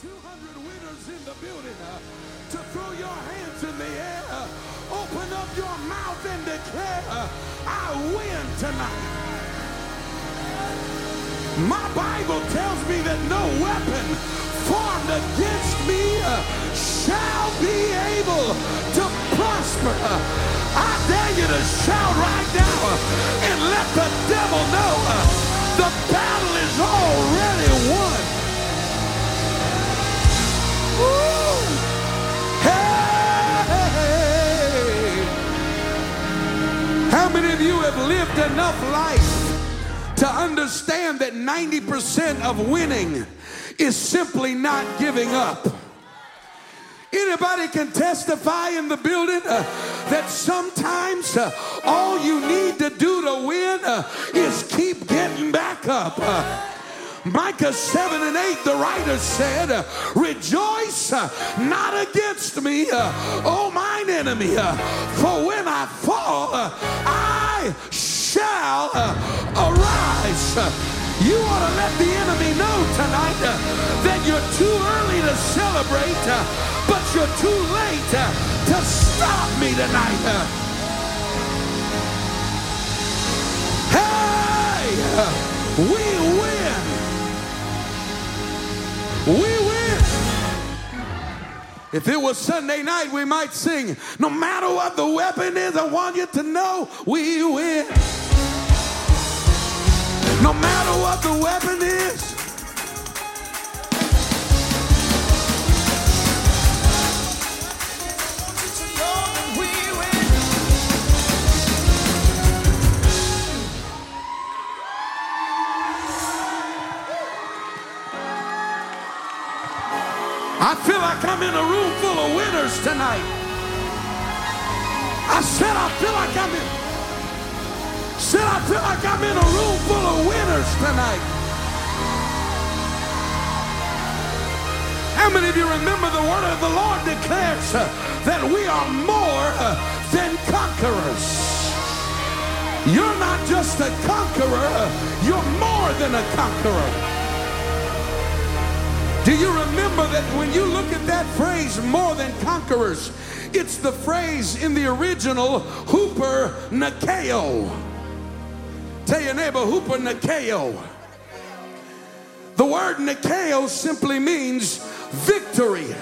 200 winners in the building uh, to throw your hands in the air. Uh, open up your mouth and declare, uh, I win tonight. My Bible tells me that no weapon formed against me shall be able to prosper. I dare you to shout right now and let the devil know the battle lived enough life to understand that 90% of winning is simply not giving up? Anybody can testify in the building uh, that sometimes uh, all you need to do to win uh, is keep getting back up. Uh, Micah 7 and 8, the writer said, uh, Rejoice uh, not against me, O mine enemy, for when I fall, I shall uh, arise. You ought to let the enemy know tonight uh, that you're too early to celebrate, uh, but you're too late to stop me tonight. Hey, we win. We win. If it was Sunday night, we might sing, No matter what the weapon is, I want you to know we win. No matter what the weapon is. I feel like I'm in a room full of winners tonight. I said I feel like I'm in. Said I feel like I'm in a room full of winners tonight. How many of you remember the word of the Lord declares uh, that we are more uh, than conquerors? You're not just a conqueror, uh, you're more than a conqueror. Do you remember that when you look at that phrase, more than conquerors, it's the phrase in the original, Hooper Nikeo. Tell your neighbor, Hooper Nikeo. The word Nikeo simply means victory.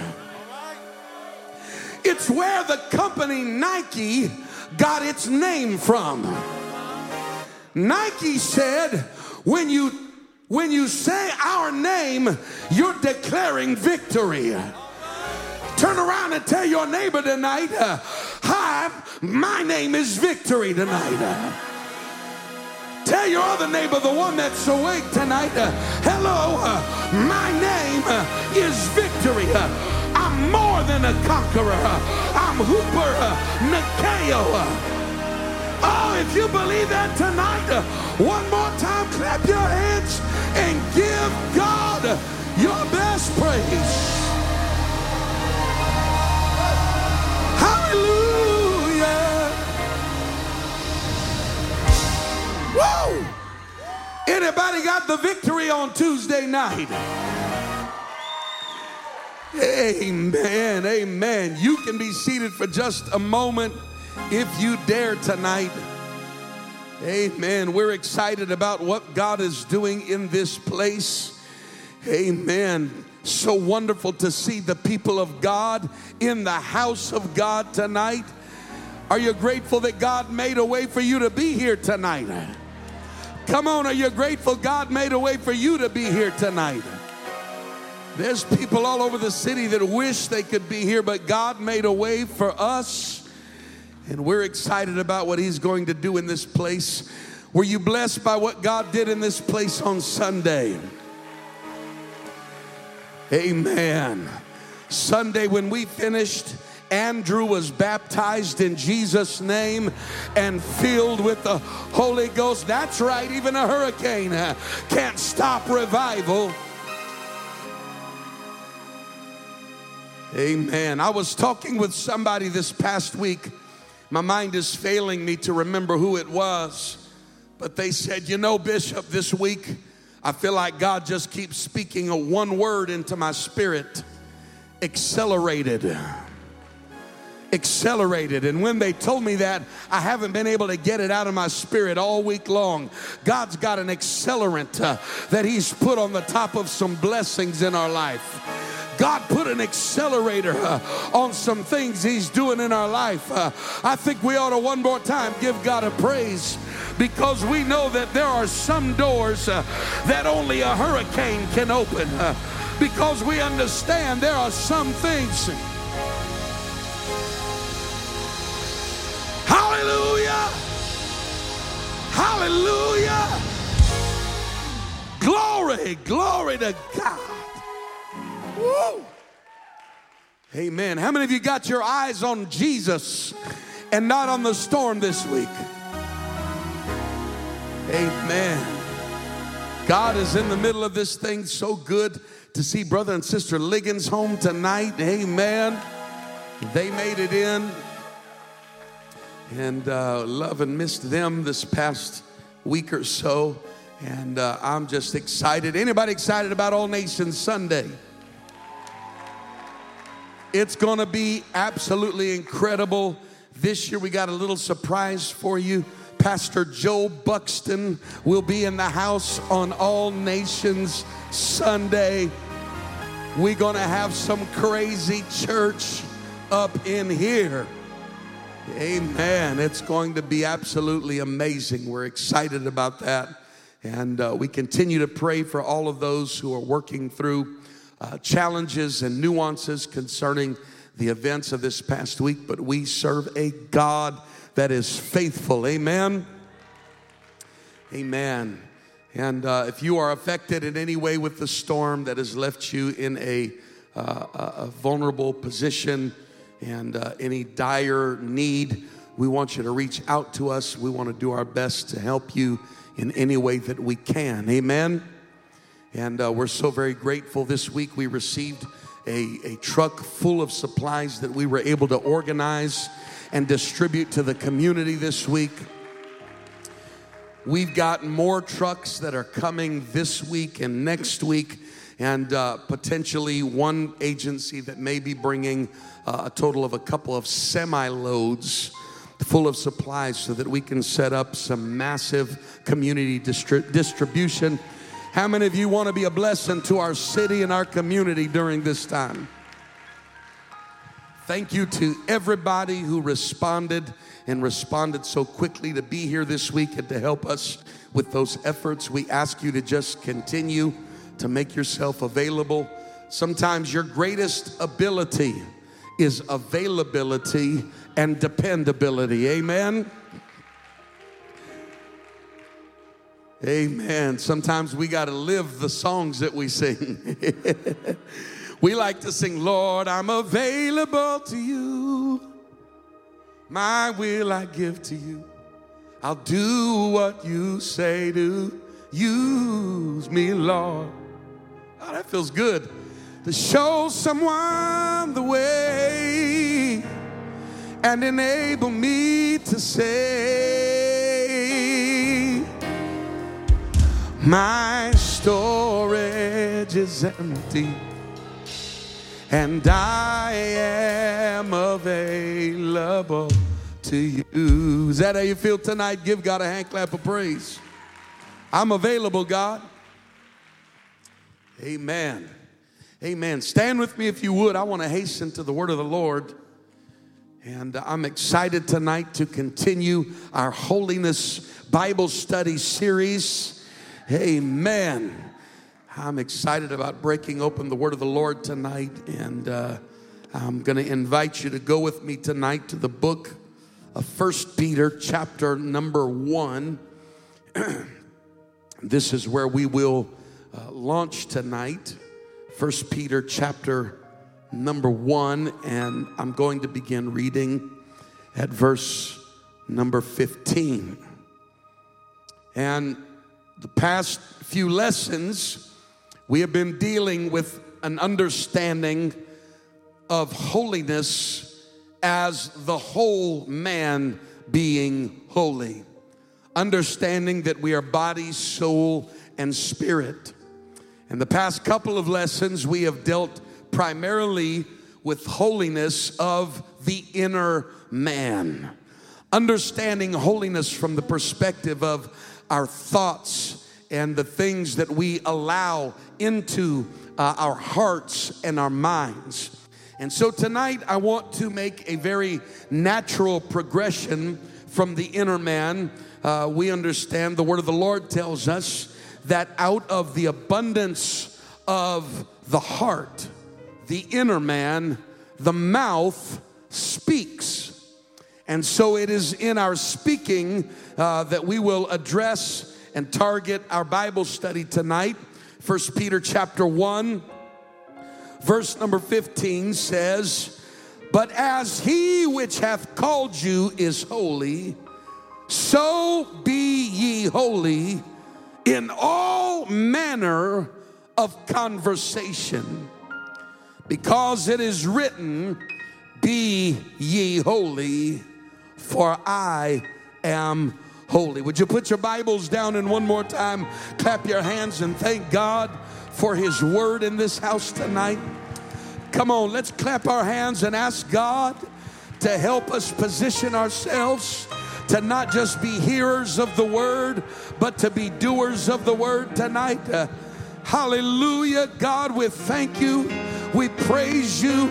It's where the company Nike got its name from. Nike said, when you when you say our name, you're declaring victory. Turn around and tell your neighbor tonight, uh, hi, my name is victory tonight. Uh, tell your other neighbor, the one that's awake tonight, uh, hello, uh, my name uh, is victory. Uh, I'm more than a conqueror. I'm Hooper Nikeo. Oh, if you believe that tonight, one more time, clap your hands and give God your best praise. Hallelujah. Woo! Anybody got the victory on Tuesday night? Amen. Amen. You can be seated for just a moment if you dare tonight. Amen. We're excited about what God is doing in this place. Amen. So wonderful to see the people of God in the house of God tonight. Are you grateful that God made a way for you to be here tonight? Come on, are you grateful God made a way for you to be here tonight? There's people all over the city that wish they could be here, but God made a way for us. And we're excited about what He's going to do in this place. Were you blessed by what God did in this place on Sunday? Amen. Sunday, when we finished, Andrew was baptized in Jesus' name and filled with the Holy Ghost. That's right, even a hurricane uh, can't stop revival. Amen. I was talking with somebody this past week. My mind is failing me to remember who it was. But they said, You know, Bishop, this week I feel like God just keeps speaking a one word into my spirit accelerated. Accelerated. And when they told me that, I haven't been able to get it out of my spirit all week long. God's got an accelerant uh, that He's put on the top of some blessings in our life. God put an accelerator uh, on some things He's doing in our life. Uh, I think we ought to one more time give God a praise because we know that there are some doors uh, that only a hurricane can open. Uh, because we understand there are some things. Hallelujah! Hallelujah! Glory, glory to God. Woo. Amen. How many of you got your eyes on Jesus and not on the storm this week? Amen. God is in the middle of this thing. So good to see brother and sister Liggins home tonight. Amen. They made it in. And uh, love and missed them this past week or so. And uh, I'm just excited. Anybody excited about All Nations Sunday? It's going to be absolutely incredible. This year we got a little surprise for you. Pastor Joe Buxton will be in the house on All Nations Sunday. We're going to have some crazy church up in here. Amen. It's going to be absolutely amazing. We're excited about that. And uh, we continue to pray for all of those who are working through uh, challenges and nuances concerning the events of this past week. But we serve a God that is faithful. Amen. Amen. And uh, if you are affected in any way with the storm that has left you in a, uh, a vulnerable position and uh, any dire need, we want you to reach out to us. We want to do our best to help you in any way that we can. Amen. And uh, we're so very grateful. This week we received a, a truck full of supplies that we were able to organize and distribute to the community this week. We've got more trucks that are coming this week and next week, and uh, potentially one agency that may be bringing uh, a total of a couple of semi loads full of supplies so that we can set up some massive community distri- distribution. How many of you want to be a blessing to our city and our community during this time? Thank you to everybody who responded and responded so quickly to be here this week and to help us with those efforts. We ask you to just continue to make yourself available. Sometimes your greatest ability is availability and dependability. Amen. Amen. Sometimes we got to live the songs that we sing. We like to sing, Lord, I'm available to you. My will I give to you. I'll do what you say to. Use me, Lord. Oh, that feels good. To show someone the way and enable me to say, My storage is empty and I am available to you. Is that how you feel tonight? Give God a hand clap of praise. I'm available, God. Amen. Amen. Stand with me if you would. I want to hasten to the word of the Lord. And I'm excited tonight to continue our holiness Bible study series. Amen. I'm excited about breaking open the Word of the Lord tonight, and uh, I'm going to invite you to go with me tonight to the book of First Peter, chapter number one. this is where we will uh, launch tonight. First Peter, chapter number one, and I'm going to begin reading at verse number 15. And the past few lessons, we have been dealing with an understanding of holiness as the whole man being holy. Understanding that we are body, soul, and spirit. In the past couple of lessons, we have dealt primarily with holiness of the inner man, understanding holiness from the perspective of our thoughts and the things that we allow into uh, our hearts and our minds. And so tonight, I want to make a very natural progression from the inner man. Uh, we understand the word of the Lord tells us that out of the abundance of the heart, the inner man, the mouth speaks. And so it is in our speaking uh, that we will address and target our Bible study tonight. First Peter chapter 1 verse number 15 says, But as he which hath called you is holy, so be ye holy in all manner of conversation, because it is written, Be ye holy, for I am holy. Would you put your Bibles down and one more time clap your hands and thank God for His word in this house tonight? Come on, let's clap our hands and ask God to help us position ourselves to not just be hearers of the word, but to be doers of the word tonight. Uh, hallelujah. God, we thank you. We praise you.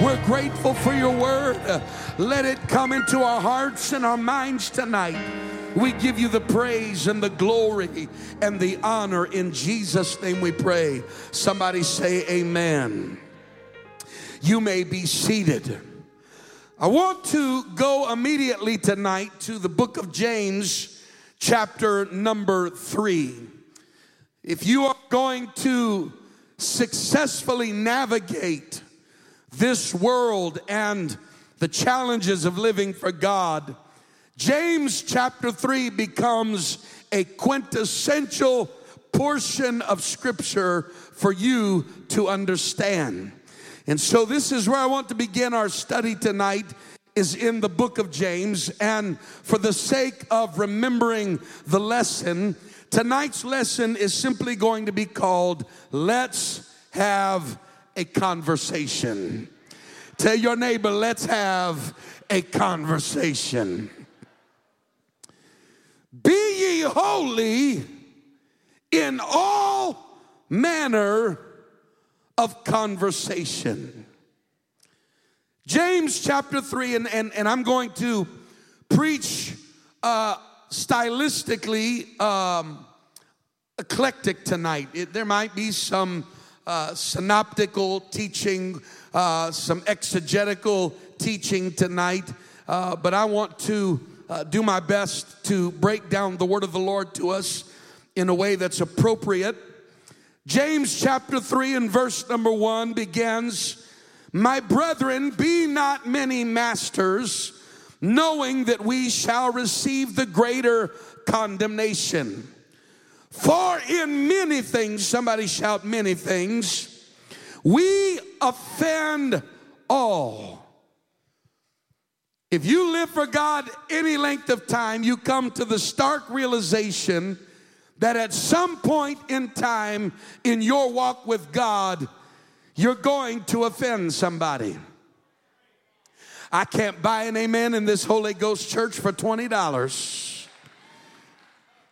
We're grateful for your word. Let it come into our hearts and our minds tonight. We give you the praise and the glory and the honor. In Jesus' name we pray. Somebody say, Amen. You may be seated. I want to go immediately tonight to the book of James, chapter number three. If you are going to successfully navigate this world and the challenges of living for God, James chapter 3 becomes a quintessential portion of scripture for you to understand. And so this is where I want to begin our study tonight is in the book of James and for the sake of remembering the lesson tonight's lesson is simply going to be called let's have a conversation. Tell your neighbor let's have a conversation. Be ye holy in all manner of conversation. James chapter 3, and, and, and I'm going to preach uh, stylistically um, eclectic tonight. It, there might be some uh, synoptical teaching, uh, some exegetical teaching tonight, uh, but I want to uh, do my best to break down the word of the Lord to us in a way that's appropriate James chapter 3 and verse number 1 begins My brethren, be not many masters, knowing that we shall receive the greater condemnation. For in many things, somebody shout many things, we offend all. If you live for God any length of time, you come to the stark realization that at some point in time in your walk with God, you're going to offend somebody. I can't buy an amen in this Holy Ghost church for $20.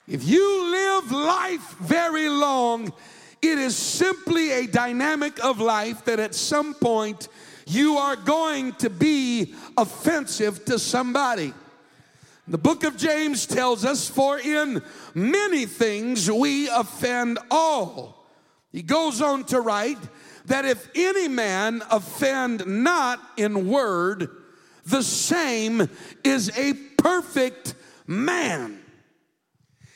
If you live life very long, it is simply a dynamic of life that at some point you are going to be offensive to somebody. The book of James tells us, For in many things we offend all. He goes on to write that if any man offend not in word, the same is a perfect man.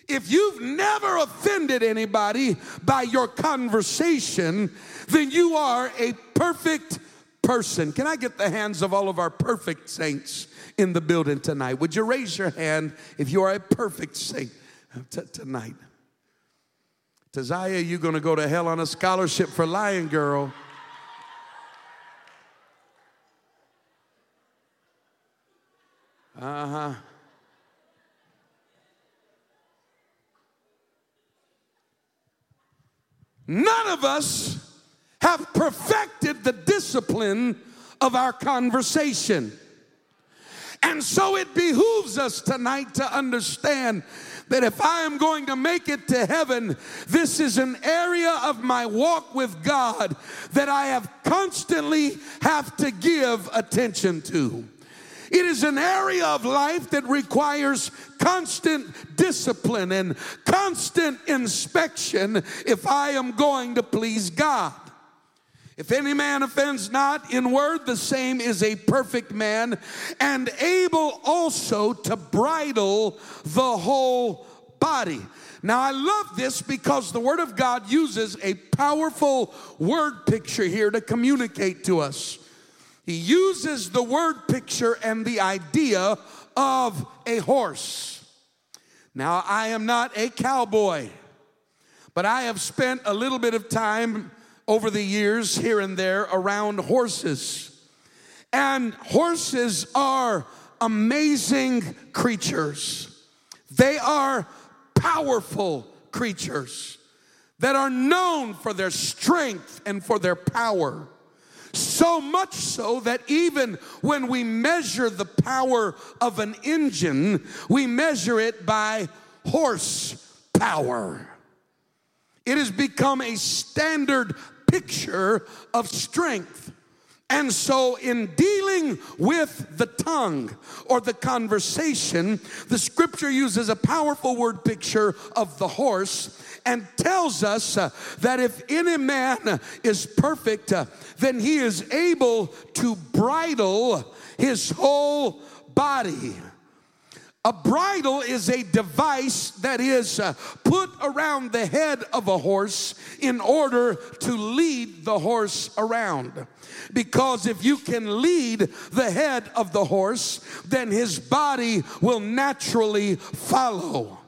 If you've never offended anybody by your conversation, then you are a perfect person. Can I get the hands of all of our perfect saints? in the building tonight. Would you raise your hand if you are a perfect saint t- tonight? Tazaya, you're going to go to hell on a scholarship for Lion Girl. Uh huh. None of us have perfected the discipline of our conversation. And so it behooves us tonight to understand that if I am going to make it to heaven, this is an area of my walk with God that I have constantly have to give attention to. It is an area of life that requires constant discipline and constant inspection if I am going to please God. If any man offends not in word, the same is a perfect man, and able also to bridle the whole body. Now, I love this because the Word of God uses a powerful word picture here to communicate to us. He uses the word picture and the idea of a horse. Now, I am not a cowboy, but I have spent a little bit of time over the years here and there around horses. And horses are amazing creatures. They are powerful creatures that are known for their strength and for their power. So much so that even when we measure the power of an engine, we measure it by horsepower. It has become a standard picture of strength. And so, in dealing with the tongue or the conversation, the scripture uses a powerful word picture of the horse and tells us uh, that if any man is perfect, uh, then he is able to bridle his whole body. A bridle is a device that is uh, put around the head of a horse in order to lead the horse around. Because if you can lead the head of the horse, then his body will naturally follow.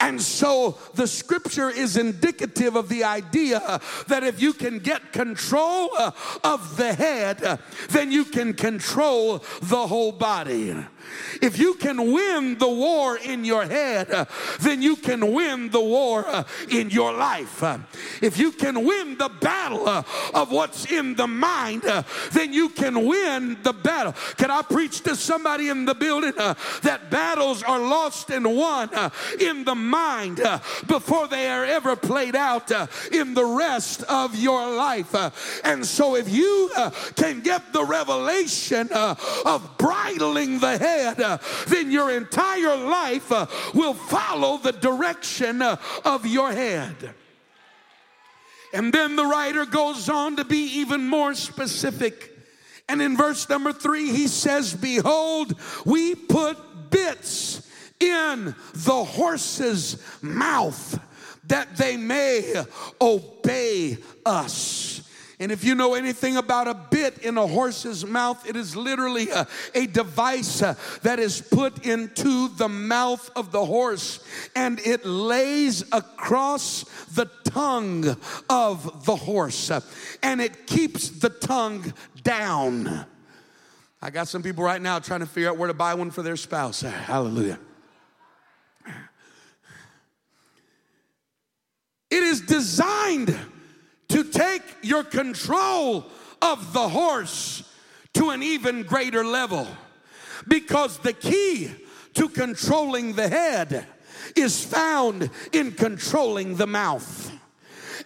And so the scripture is indicative of the idea that if you can get control uh, of the head, then you can control the whole body. If you can win the war in your head, uh, then you can win the war uh, in your life. Uh, if you can win the battle uh, of what's in the mind, uh, then you can win the battle. Can I preach to somebody in the building uh, that battles are lost and won in the mind before they are ever played out in the rest of your life? and so, if you can get the revelation of bridling the head, uh, then your entire life uh, will follow the direction uh, of your head. And then the writer goes on to be even more specific. And in verse number three, he says, Behold, we put bits in the horse's mouth that they may obey us. And if you know anything about a bit in a horse's mouth, it is literally a, a device uh, that is put into the mouth of the horse and it lays across the tongue of the horse uh, and it keeps the tongue down. I got some people right now trying to figure out where to buy one for their spouse. Hallelujah. It is designed to take your control of the horse to an even greater level. Because the key to controlling the head is found in controlling the mouth.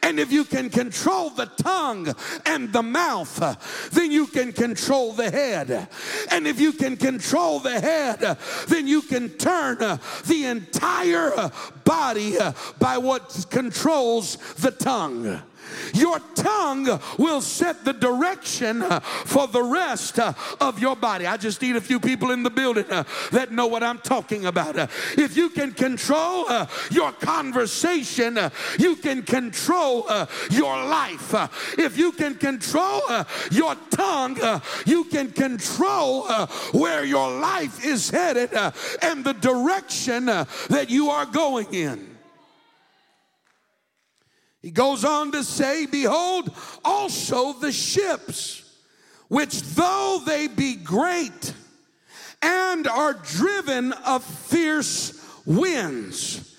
And if you can control the tongue and the mouth, then you can control the head. And if you can control the head, then you can turn the entire body by what controls the tongue. Your tongue will set the direction uh, for the rest uh, of your body. I just need a few people in the building uh, that know what I'm talking about. If you can control your conversation, you can control your life. If you can control your tongue, you can control where your life is headed and the direction that you are going in. He goes on to say, Behold, also the ships, which though they be great and are driven of fierce winds.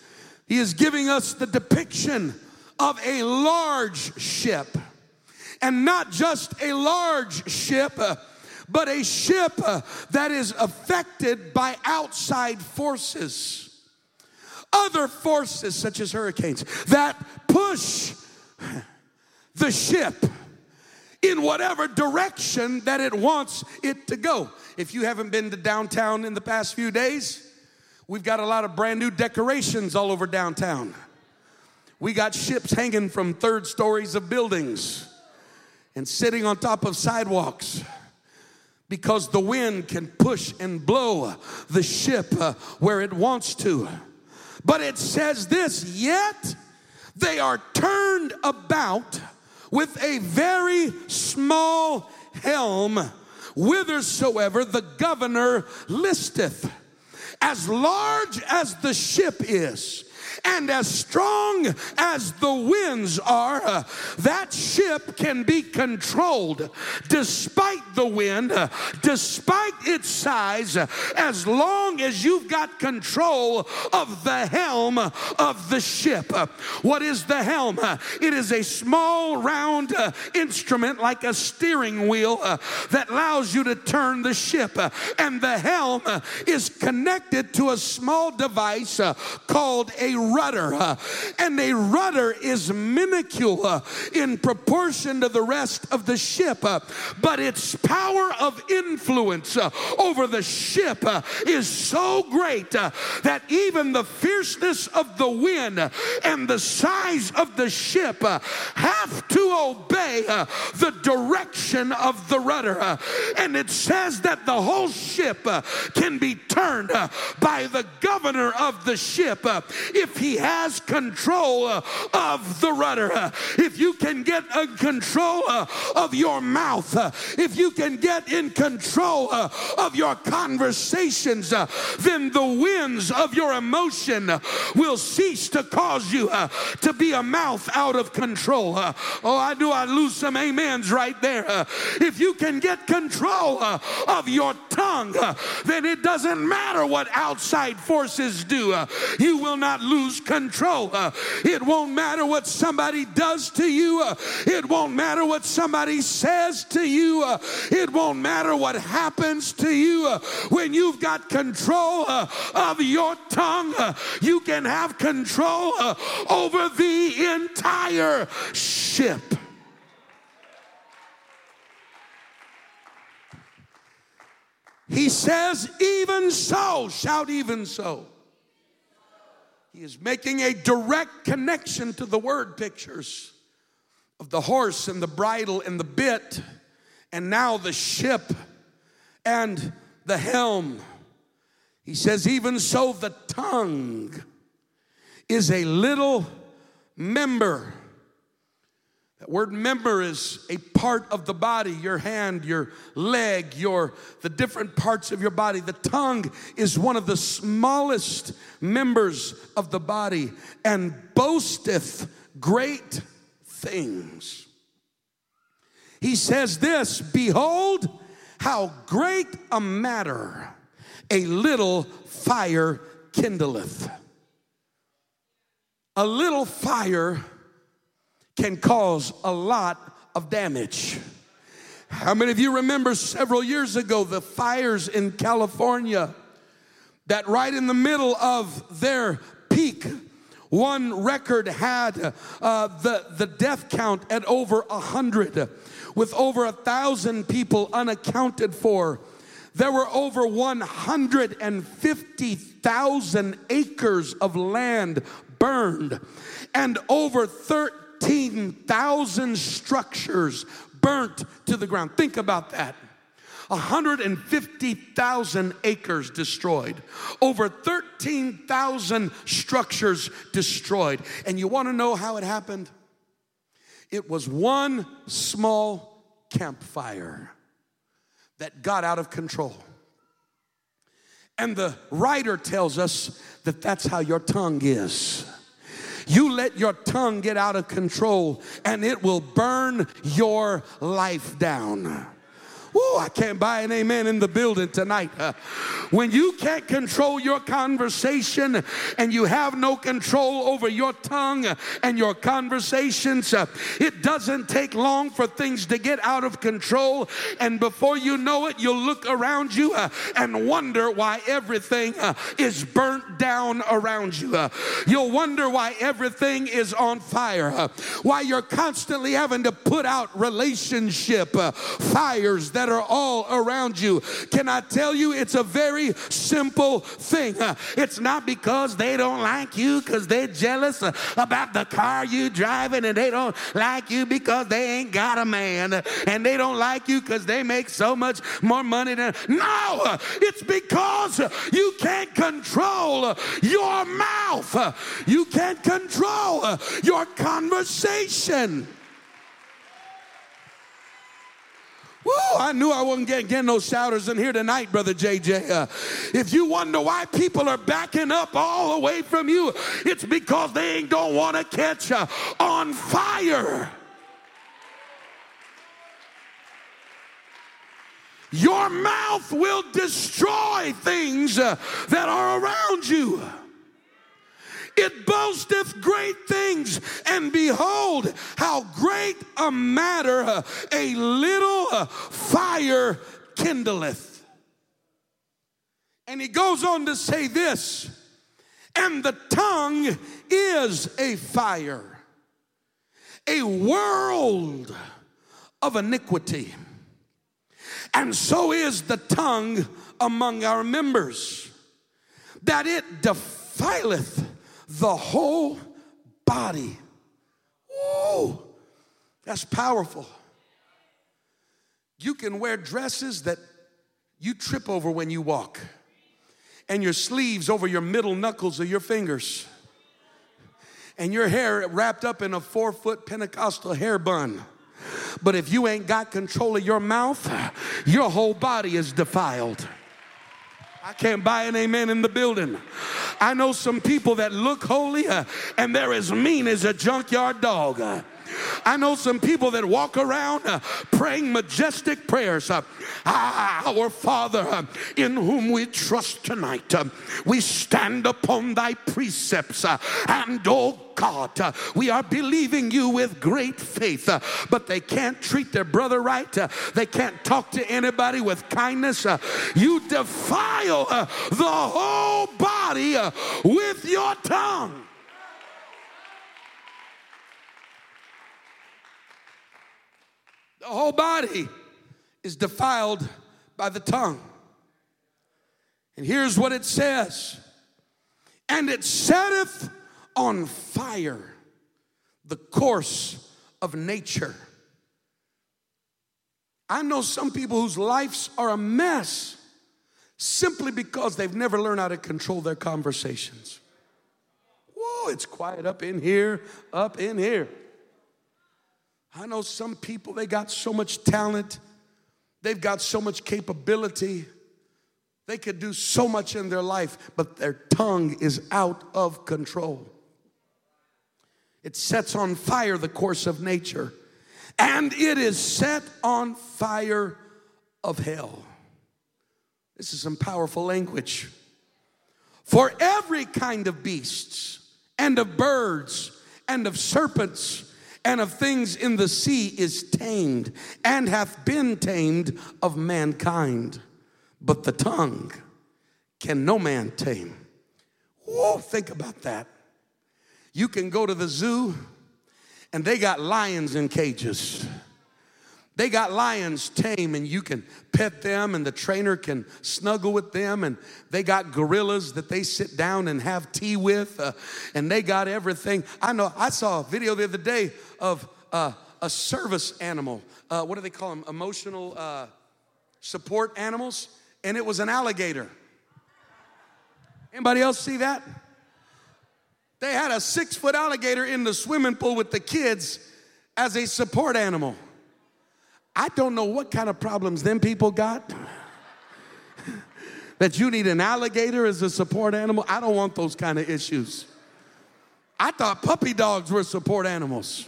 He is giving us the depiction of a large ship. And not just a large ship, uh, but a ship uh, that is affected by outside forces. Other forces, such as hurricanes, that push the ship in whatever direction that it wants it to go. If you haven't been to downtown in the past few days, we've got a lot of brand new decorations all over downtown. We got ships hanging from third stories of buildings and sitting on top of sidewalks because the wind can push and blow the ship uh, where it wants to. But it says this, yet they are turned about with a very small helm, whithersoever the governor listeth. As large as the ship is, and as strong as the winds are, uh, that ship can be controlled despite the wind, uh, despite its size, uh, as long as you've got control of the helm of the ship. Uh, what is the helm? Uh, it is a small round uh, instrument like a steering wheel that allows you to turn the ship. and the helm is connected to a small device called a rudder. Uh, and a rudder is minuscule uh, in proportion to the rest of the ship. Uh, but its power of influence uh, over the ship uh, is so great uh, that even the fierceness of the wind and the size of the ship have to obey the direction of the rudder. and it says that the whole ship can be turned by the governor of the ship if he has control uh, of the rudder. Uh, if you can get a control uh, of your mouth, uh, if you can get in control uh, of your conversations, uh, then the winds of your emotion will cease to cause you to be a mouth out of control. Oh, I knew I'd lose some amens right there. If you can get control of your tongue, then it doesn't matter what outside forces do. You will not lose control. Uh, it won't matter what somebody does to you. Uh, it won't matter what somebody says to you. Uh, it won't matter what happens to you. When you've got control of your tongue, you can have control over the entire ship. He says, even so, shout, even so. He is making a direct connection to the word pictures of the horse and the bridle and the bit, and now the ship and the helm. He says, even so, the tongue is a little member that word member is a part of the body, your hand, your leg, your the different parts of your body. The tongue is one of the smallest members of the body and boasteth great things. He says this, behold how great a matter a little fire kindleth. A little fire can cause a lot of damage. How many of you remember several years ago the fires in California that right in the middle of their peak one record had uh, the, the death count at over a hundred with over a thousand people unaccounted for there were over 150,000 acres of land burned and over 13 13,000 structures burnt to the ground. Think about that. 150,000 acres destroyed, over 13,000 structures destroyed. And you want to know how it happened? It was one small campfire that got out of control. And the writer tells us that that's how your tongue is. You let your tongue get out of control and it will burn your life down. Woo, I can't buy an amen in the building tonight. Uh, when you can't control your conversation and you have no control over your tongue and your conversations, uh, it doesn't take long for things to get out of control. And before you know it, you'll look around you uh, and wonder why everything uh, is burnt down around you. Uh, you'll wonder why everything is on fire, uh, why you're constantly having to put out relationship fires that are all around you. Can I tell you, it's a very simple thing. It's not because they don't like you because they're jealous about the car you driving and they don't like you because they ain't got a man and they don't like you because they make so much more money than no it's because you can't control your mouth you can't control your conversation Woo, I knew I wasn't getting, getting no shouters in here tonight, Brother JJ. Uh, if you wonder why people are backing up all away from you, it's because they ain't don't want to catch uh, on fire. Your mouth will destroy things uh, that are around you. It boasteth great things, and behold, how great a matter a little fire kindleth. And he goes on to say this, and the tongue is a fire, a world of iniquity. And so is the tongue among our members, that it defileth the whole body. Ooh, that's powerful. You can wear dresses that you trip over when you walk, and your sleeves over your middle knuckles of your fingers, and your hair wrapped up in a four foot Pentecostal hair bun. But if you ain't got control of your mouth, your whole body is defiled. I can't buy an amen in the building. I know some people that look holy uh, and they're as mean as a junkyard dog. Uh, I know some people that walk around uh, praying majestic prayers. Uh, our Father, uh, in whom we trust tonight, uh, we stand upon thy precepts, uh, and oh God, uh, we are believing you with great faith, but they can't treat their brother right. they can't talk to anybody with kindness. you defile the whole body with your tongue. The whole body is defiled by the tongue. And here's what it says And it setteth on fire the course of nature. I know some people whose lives are a mess simply because they've never learned how to control their conversations. Whoa, it's quiet up in here, up in here. I know some people, they got so much talent, they've got so much capability, they could do so much in their life, but their tongue is out of control. It sets on fire the course of nature, and it is set on fire of hell. This is some powerful language. For every kind of beasts, and of birds, and of serpents, and of things in the sea is tamed and hath been tamed of mankind. But the tongue can no man tame. Whoa, think about that. You can go to the zoo and they got lions in cages. They got lions tame and you can pet them and the trainer can snuggle with them and they got gorillas that they sit down and have tea with uh, and they got everything. I know I saw a video the other day of uh, a service animal. Uh, what do they call them? Emotional uh, support animals. And it was an alligator. Anybody else see that? They had a six foot alligator in the swimming pool with the kids as a support animal. I don't know what kind of problems them people got. that you need an alligator as a support animal. I don't want those kind of issues. I thought puppy dogs were support animals.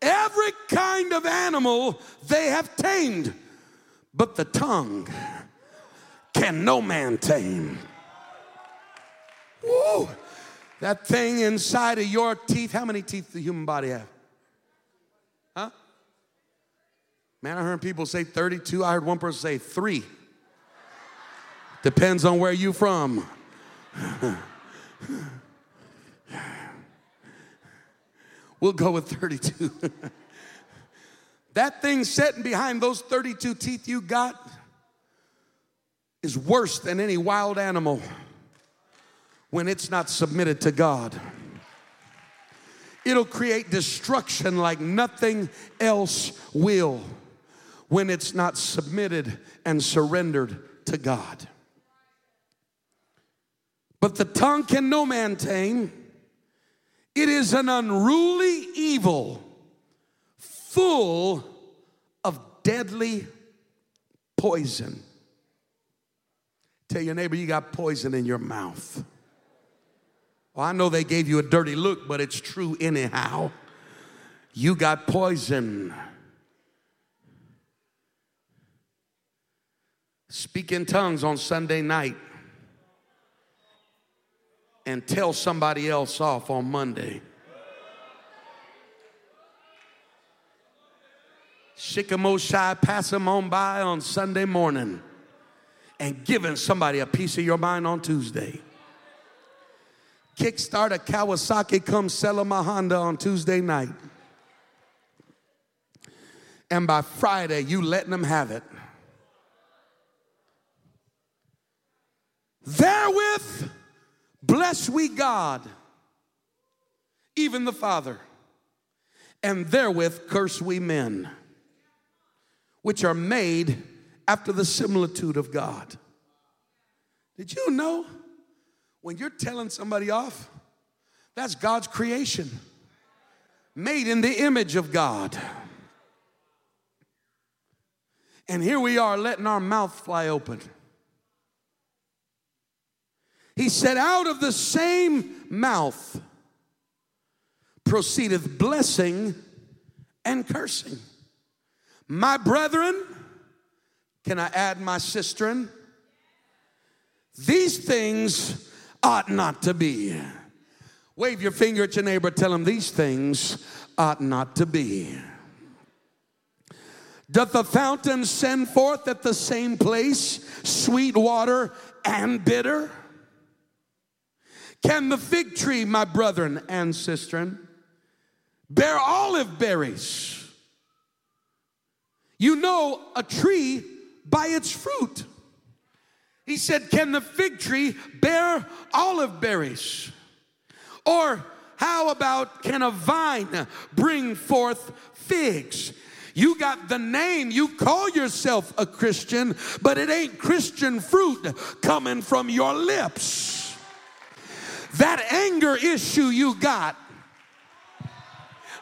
Every kind of animal they have tamed, but the tongue can no man tame. Woo! That thing inside of your teeth, how many teeth the human body have? Huh? Man, I heard people say 32. I heard one person say three. Depends on where you're from. we'll go with 32. that thing sitting behind those 32 teeth you got is worse than any wild animal when it's not submitted to God. It'll create destruction like nothing else will when it's not submitted and surrendered to God. But the tongue can no man tame. It is an unruly evil, full of deadly poison. Tell your neighbor you got poison in your mouth. Well, I know they gave you a dirty look, but it's true anyhow. You got poison. Speak in tongues on Sunday night and tell somebody else off on Monday. Shikamoshai, pass them on by on Sunday morning and giving somebody a piece of your mind on Tuesday. Kickstart a Kawasaki, come sell a Honda on Tuesday night. And by Friday, you letting them have it. Therewith bless we God, even the Father, and therewith curse we men, which are made after the similitude of God. Did you know? When you're telling somebody off, that's God's creation, made in the image of God. And here we are letting our mouth fly open. He said, Out of the same mouth proceedeth blessing and cursing. My brethren, can I add my sister? These things ought not to be. Wave your finger at your neighbor, tell him these things ought not to be. Doth the fountain send forth at the same place sweet water and bitter? Can the fig tree, my brethren and sistren, bear olive berries? You know a tree by its fruit. He said, Can the fig tree bear olive berries? Or how about can a vine bring forth figs? You got the name, you call yourself a Christian, but it ain't Christian fruit coming from your lips. That anger issue you got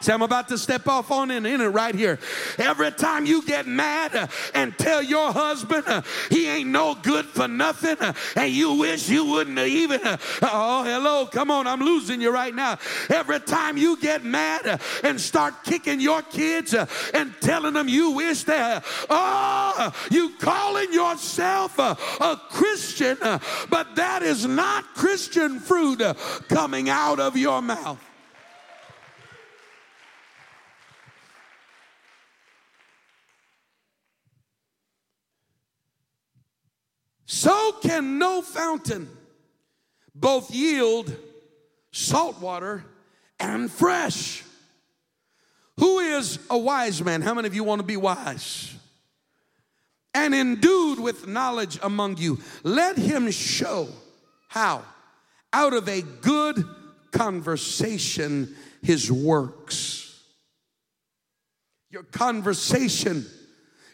See, I'm about to step off on in, in it right here. Every time you get mad uh, and tell your husband uh, he ain't no good for nothing, uh, and you wish you wouldn't even, uh, oh, hello, come on, I'm losing you right now. Every time you get mad uh, and start kicking your kids uh, and telling them you wish they, oh, you calling yourself a Christian, but that is not Christian fruit coming out of your mouth. So can no fountain both yield salt water and fresh. Who is a wise man? How many of you want to be wise? And endued with knowledge among you. Let him show how, out of a good conversation, his works. Your conversation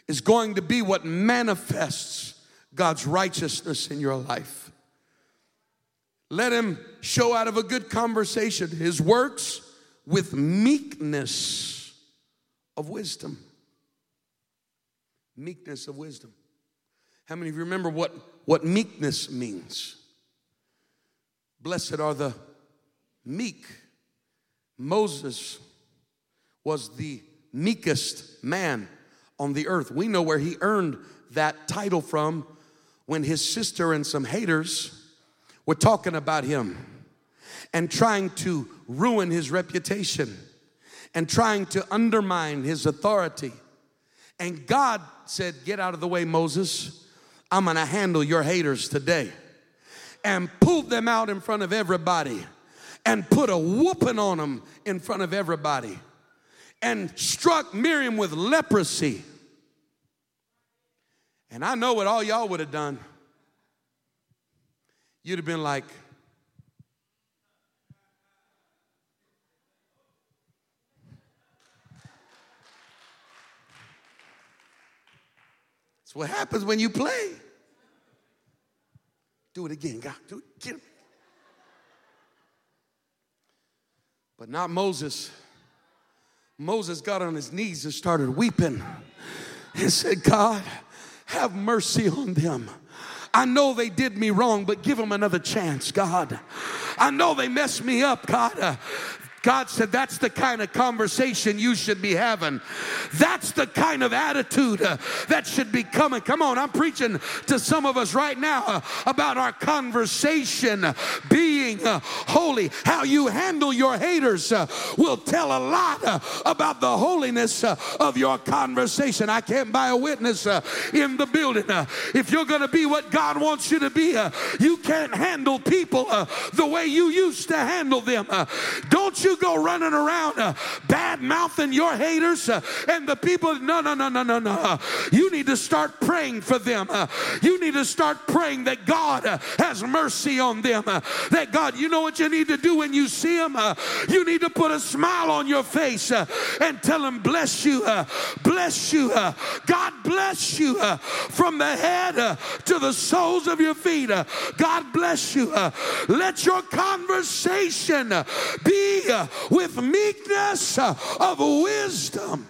is going to be what manifests God's righteousness in your life. Let him show out of a good conversation his works with meekness of wisdom. Meekness of wisdom. How many of you remember what, what meekness means? Blessed are the meek. Moses was the meekest man on the earth. We know where he earned that title from when his sister and some haters were talking about him and trying to ruin his reputation and trying to undermine his authority. And God said, Get out of the way, Moses. I'm gonna handle your haters today. And pulled them out in front of everybody and put a whooping on them in front of everybody and struck Miriam with leprosy. And I know what all y'all would have done. You'd have been like, That's what happens when you play. Do it again, God. Do it. Him. But not Moses. Moses got on his knees and started weeping and said, God, have mercy on them. I know they did me wrong, but give them another chance, God. I know they messed me up, God. Uh, God said, That's the kind of conversation you should be having. That's the kind of attitude uh, that should be coming. Come on, I'm preaching to some of us right now uh, about our conversation being uh, holy. How you handle your haters uh, will tell a lot uh, about the holiness uh, of your conversation. I can't buy a witness uh, in the building. Uh, if you're going to be what God wants you to be, you can't handle people the way you used to handle them. don't you? go running around bad mouthing your haters and the people. No, no, no, no, no, no. You need to start praying for them. You need to start praying that God has mercy on them. That God, you know what you need to do when you see them? Uh, you need to put a smile on your face uh, and tell them, bless you, uh, bless you. Uh, God bless you from the head to the soles of your feet. God bless you. Let your conversation be with meekness of wisdom.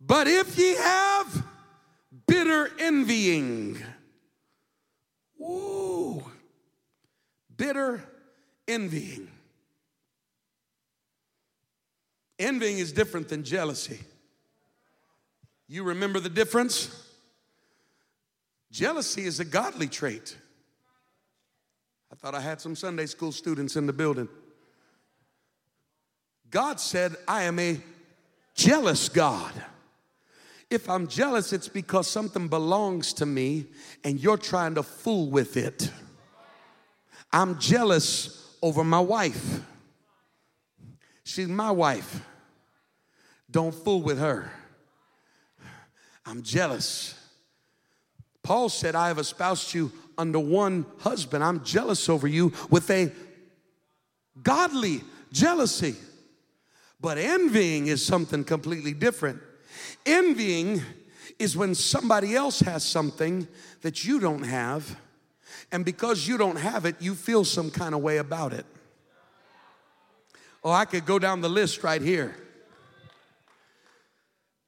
But if ye have bitter envying, woo, bitter envying. Envying is different than jealousy. You remember the difference? Jealousy is a godly trait. I thought I had some Sunday school students in the building. God said, I am a jealous God. If I'm jealous, it's because something belongs to me and you're trying to fool with it. I'm jealous over my wife. She's my wife. Don't fool with her. I'm jealous. Paul said, I have espoused you under one husband. I'm jealous over you with a godly jealousy. But envying is something completely different. Envying is when somebody else has something that you don't have, and because you don't have it, you feel some kind of way about it. Oh, I could go down the list right here.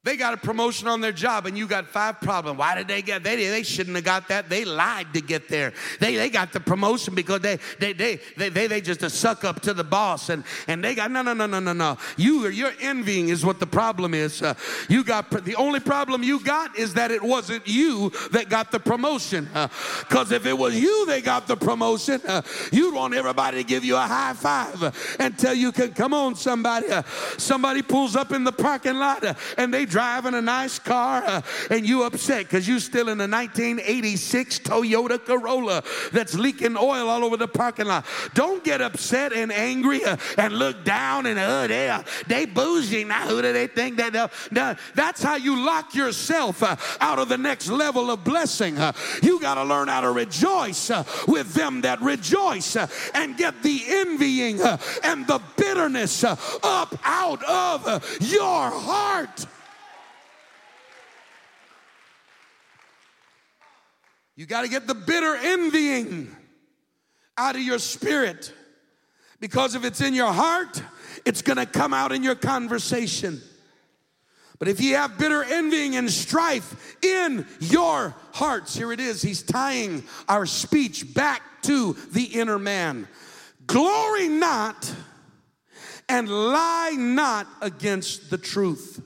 They got a promotion on their job and you got five problems. Why did they get they they shouldn't have got that. They lied to get there. They they got the promotion because they they they they they, they just a suck up to the boss and and they got no no no no no no. You you're envying is what the problem is. Uh, you got the only problem you got is that it wasn't you that got the promotion. Because uh, if it was you they got the promotion, uh, you'd want everybody to give you a high five and tell you can come on somebody. Uh, somebody pulls up in the parking lot uh, and they driving a nice car uh, and you upset because you still in a 1986 Toyota Corolla that's leaking oil all over the parking lot. Don't get upset and angry uh, and look down and oh they uh, they bougie now. Who do they think that? No, that's how you lock yourself uh, out of the next level of blessing. Uh, you got to learn how to rejoice uh, with them that rejoice and get the envying and the bitterness up out of your heart. You got to get the bitter envying out of your spirit. Because if it's in your heart, it's going to come out in your conversation. But if you have bitter envying and strife in your hearts, here it is. He's tying our speech back to the inner man. Glory not and lie not against the truth.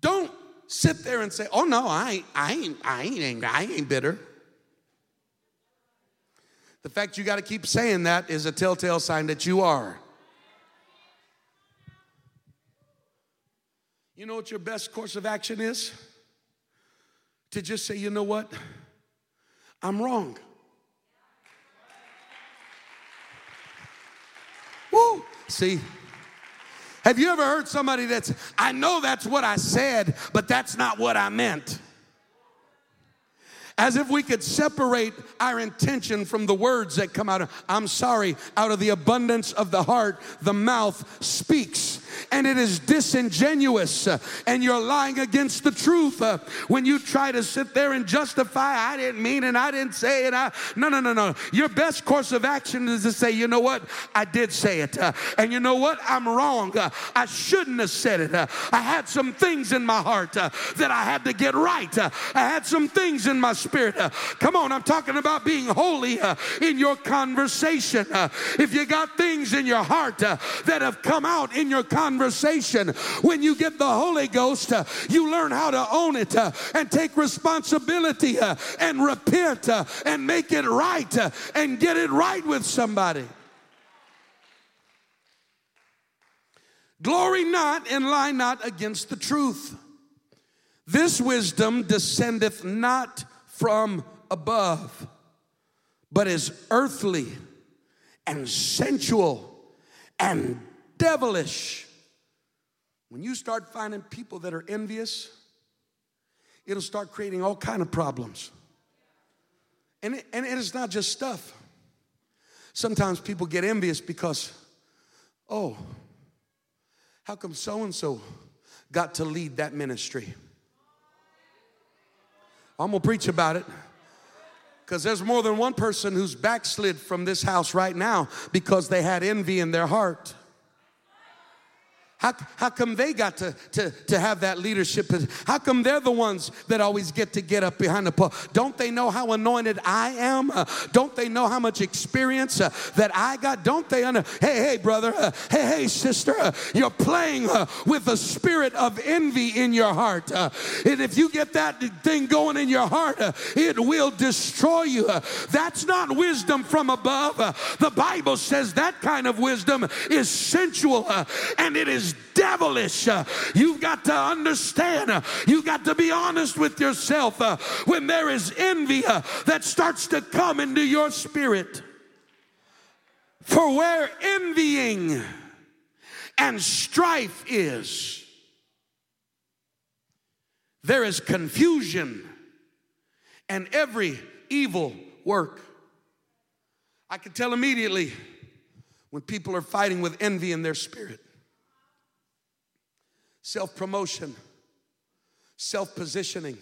Don't sit there and say, "Oh no, I ain't, I ain't, I ain't angry. I ain't bitter." The fact you got to keep saying that is a telltale sign that you are. You know what your best course of action is? To just say, you know what? I'm wrong. Woo! See, have you ever heard somebody that's, I know that's what I said, but that's not what I meant? As if we could separate our intention from the words that come out of, I'm sorry, out of the abundance of the heart, the mouth speaks. And it is disingenuous uh, and you're lying against the truth uh, when you try to sit there and justify I didn't mean it I didn't say it I no no no no. Your best course of action is to say you know what? I did say it uh, and you know what? I'm wrong I shouldn't have said it I had some things in my heart that I had to get right I had some things in my spirit come on I'm talking about being holy in your conversation if you got things in your heart that have come out in your conversation. When you get the Holy Ghost, uh, you learn how to own it uh, and take responsibility uh, and repent uh, and make it right uh, and get it right with somebody. Glory not and lie not against the truth. This wisdom descendeth not from above, but is earthly and sensual and devilish. When you start finding people that are envious, it'll start creating all kind of problems. And, it, and it's not just stuff. Sometimes people get envious because, oh, how come so and so got to lead that ministry? I'm gonna preach about it because there's more than one person who's backslid from this house right now because they had envy in their heart. How, how come they got to, to, to have that leadership? How come they're the ones that always get to get up behind the pole? Don't they know how anointed I am? Uh, don't they know how much experience uh, that I got? Don't they under? Hey, hey, brother. Uh, hey, hey, sister. Uh, you're playing uh, with a spirit of envy in your heart. Uh, and if you get that thing going in your heart, it will destroy you. that's not wisdom from above. the Bible says that kind of wisdom is sensual and it is is devilish. Uh, you've got to understand, uh, you've got to be honest with yourself uh, when there is envy that starts to come into your spirit. For where envying and strife is, there is confusion and every evil work. I can tell immediately when people are fighting with envy in their spirit self promotion, self positioning,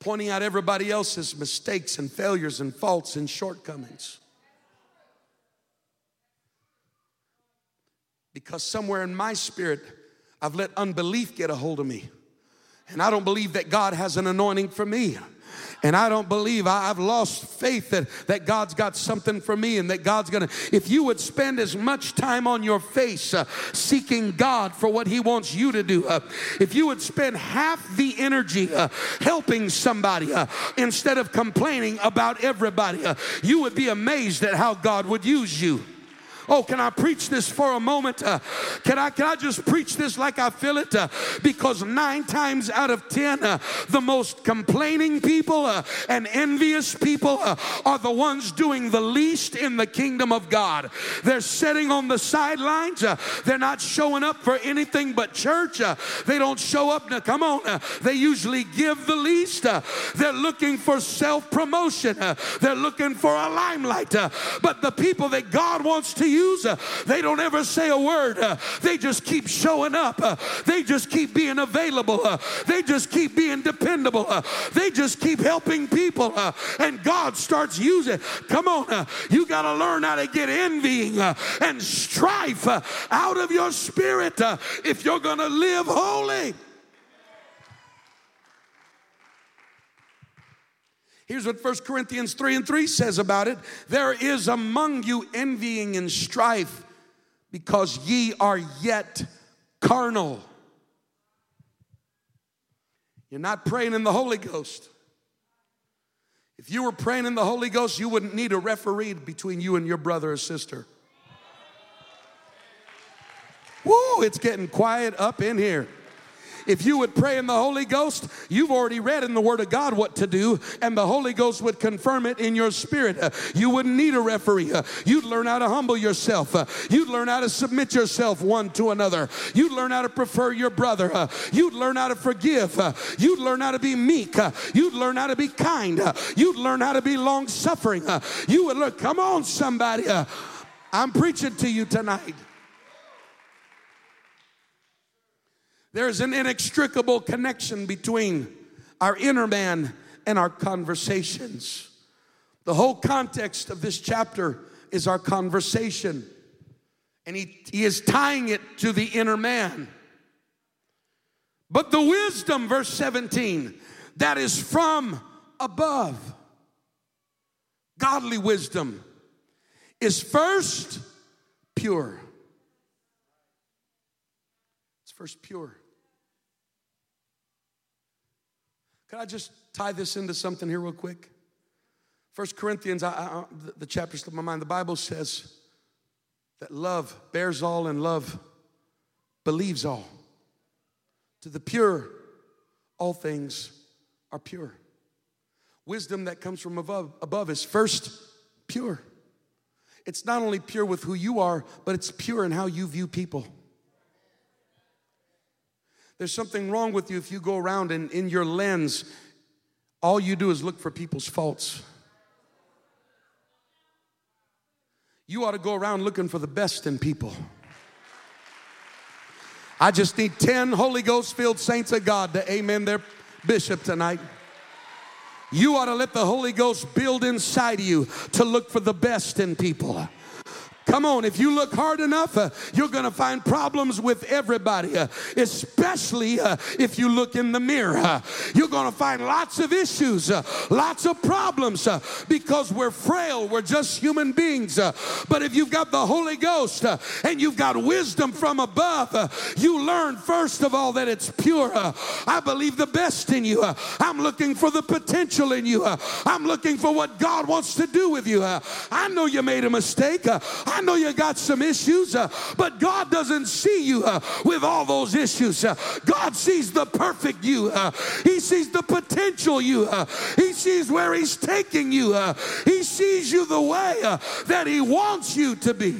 pointing out everybody else's mistakes and failures and faults and shortcomings. Because somewhere in my spirit, I've let unbelief get a hold of me. And I don't believe that God has an anointing for me. And I don't believe I, have lost faith that, that God's got something for me and that God's gonna. If you would spend as much time on your face uh, seeking God for what He wants you to do, uh, if you would spend half the energy uh, helping somebody uh, instead of complaining about everybody, uh, you would be amazed at how God would use you. Oh, can I preach this for a moment? Uh, can I can I just preach this like I feel it? Uh, because nine times out of ten, uh, the most complaining people uh, and envious people uh, are the ones doing the least in the kingdom of God. They're sitting on the sidelines. Uh, they're not showing up for anything but church. they don't show up. Now, come on. they usually give the least. they're looking for self promotion. they're looking for a limelight. but the people that God wants to use, uh, they don't ever say a word. Uh, they just keep showing up. Uh, they just keep being available. Uh, they just keep being dependable. Uh, they just keep helping people. Uh, and God starts using. Come on, you got to learn how to get envying and strife out of your spirit if you're going to live holy. Here's what 1 Corinthians 3 and 3 says about it There is among you envying and strife because ye are yet carnal. You're not praying in the Holy Ghost. If you were praying in the Holy Ghost, you wouldn't need a referee between you and your brother or sister. Woo, it's getting quiet up in here. If you would pray in the Holy Ghost, you've already read in the Word of God what to do, and the Holy Ghost would confirm it in your spirit. Uh, you wouldn't need a referee. Uh, you'd learn how to humble yourself. Uh, you'd learn how to submit yourself one to another. You'd learn how to prefer your brother. You'd learn how to forgive. You'd learn how to be meek. You'd learn how to be kind. you'd learn how to be long suffering. you would look, come on, somebody. I'm preaching to you tonight. There's an inextricable connection between our inner man and our conversations. The whole context of this chapter is our conversation. And he, he is tying it to the inner man. But the wisdom, verse 17, that is from above, godly wisdom, is first pure. It's first pure. Can I just tie this into something here, real quick? First Corinthians, I, I, the chapter slipped my mind. The Bible says that love bears all and love believes all. To the pure, all things are pure. Wisdom that comes from above, above is first pure. It's not only pure with who you are, but it's pure in how you view people. There's something wrong with you if you go around and in your lens, all you do is look for people's faults. You ought to go around looking for the best in people. I just need 10 Holy Ghost filled saints of God to amen their bishop tonight. You ought to let the Holy Ghost build inside of you to look for the best in people. Come on, if you look hard enough, uh, you're going to find problems with everybody, uh, especially uh, if you look in the mirror. Uh, you're going to find lots of issues, uh, lots of problems uh, because we're frail, we're just human beings. but if you've got the Holy Ghost and you've got wisdom from above, you learn first of all that it's pure. I believe the best in you. I'm looking for the potential in you. I'm looking for what God wants to do with you. I know you made a mistake. I know you got some issues, uh, but God doesn't see you uh, with all those issues. Uh, God sees the perfect you, uh, He sees the potential you, uh, He sees where He's taking you, uh, He sees you the way that He wants you to be.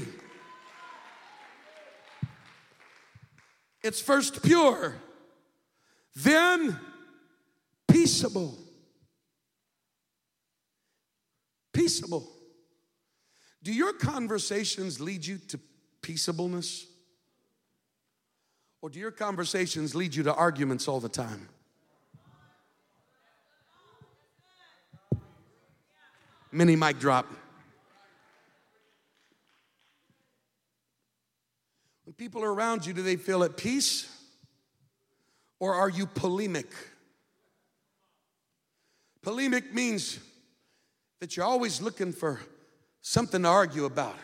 It's first pure, then peaceable. Peaceable. Do your conversations lead you to peaceableness? Or do your conversations lead you to arguments all the time? Mini mic drop. When people are around you, do they feel at peace? Or are you polemic? Polemic means that you're always looking for something to argue about,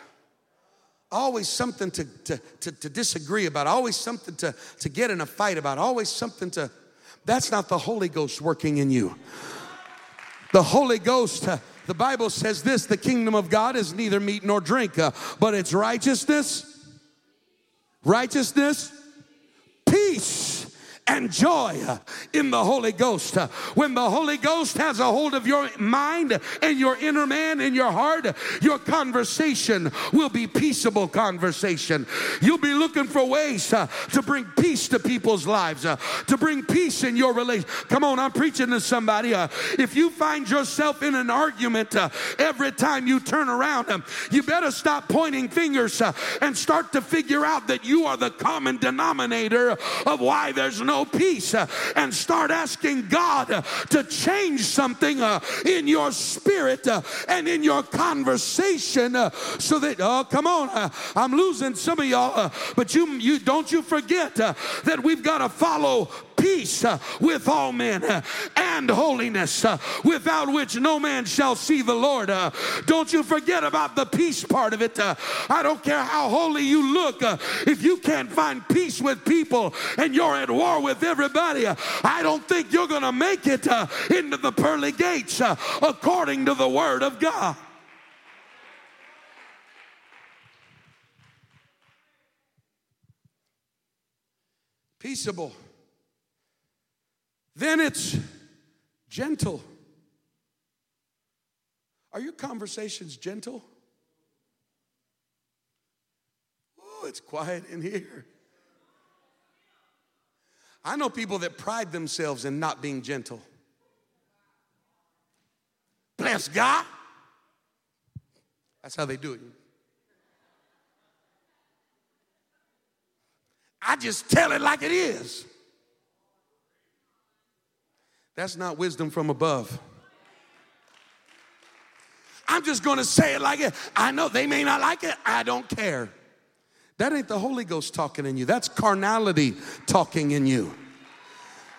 always something to, to, to, to, disagree about, always something to, to get in a fight about, always something to. That's not the Holy Ghost working in you. The Holy Ghost, uh, the Bible says this the kingdom of God is neither meat nor drink, uh, but it's righteousness, righteousness, and joy in the Holy Ghost. When the Holy Ghost has a hold of your mind and your inner man and your heart, your conversation will be peaceable conversation. You'll be looking for ways uh, to bring peace to people's lives, uh, to bring peace in your relation. Come on, I'm preaching to somebody. Uh, if you find yourself in an argument every time you turn around, um, you better stop pointing fingers and start to figure out that you are the common denominator of why there's no peace uh, and start asking God uh, to change something uh, in your spirit and in your conversation so that, oh, come on, I'm losing some of y'all, but you, you don't you forget that we've got to follow peace with all men and and holiness, uh, without which no man shall see the Lord. Uh, don't you forget about the peace part of it. Uh, I don't care how holy you look, uh, if you can't find peace with people and you're at war with everybody, uh, I don't think you're going to make it uh, into the pearly gates according to the word of God. Peaceable. Then it's gentle. Are your conversations gentle? Oh, it's quiet in here. I know people that pride themselves in not being gentle. Bless God. That's how they do it. I just tell it like it is. That's not wisdom from above. I'm just to say it like it. I know they may not like it. I don't care. That ain't the Holy Ghost talking in you. That's carnality talking in you.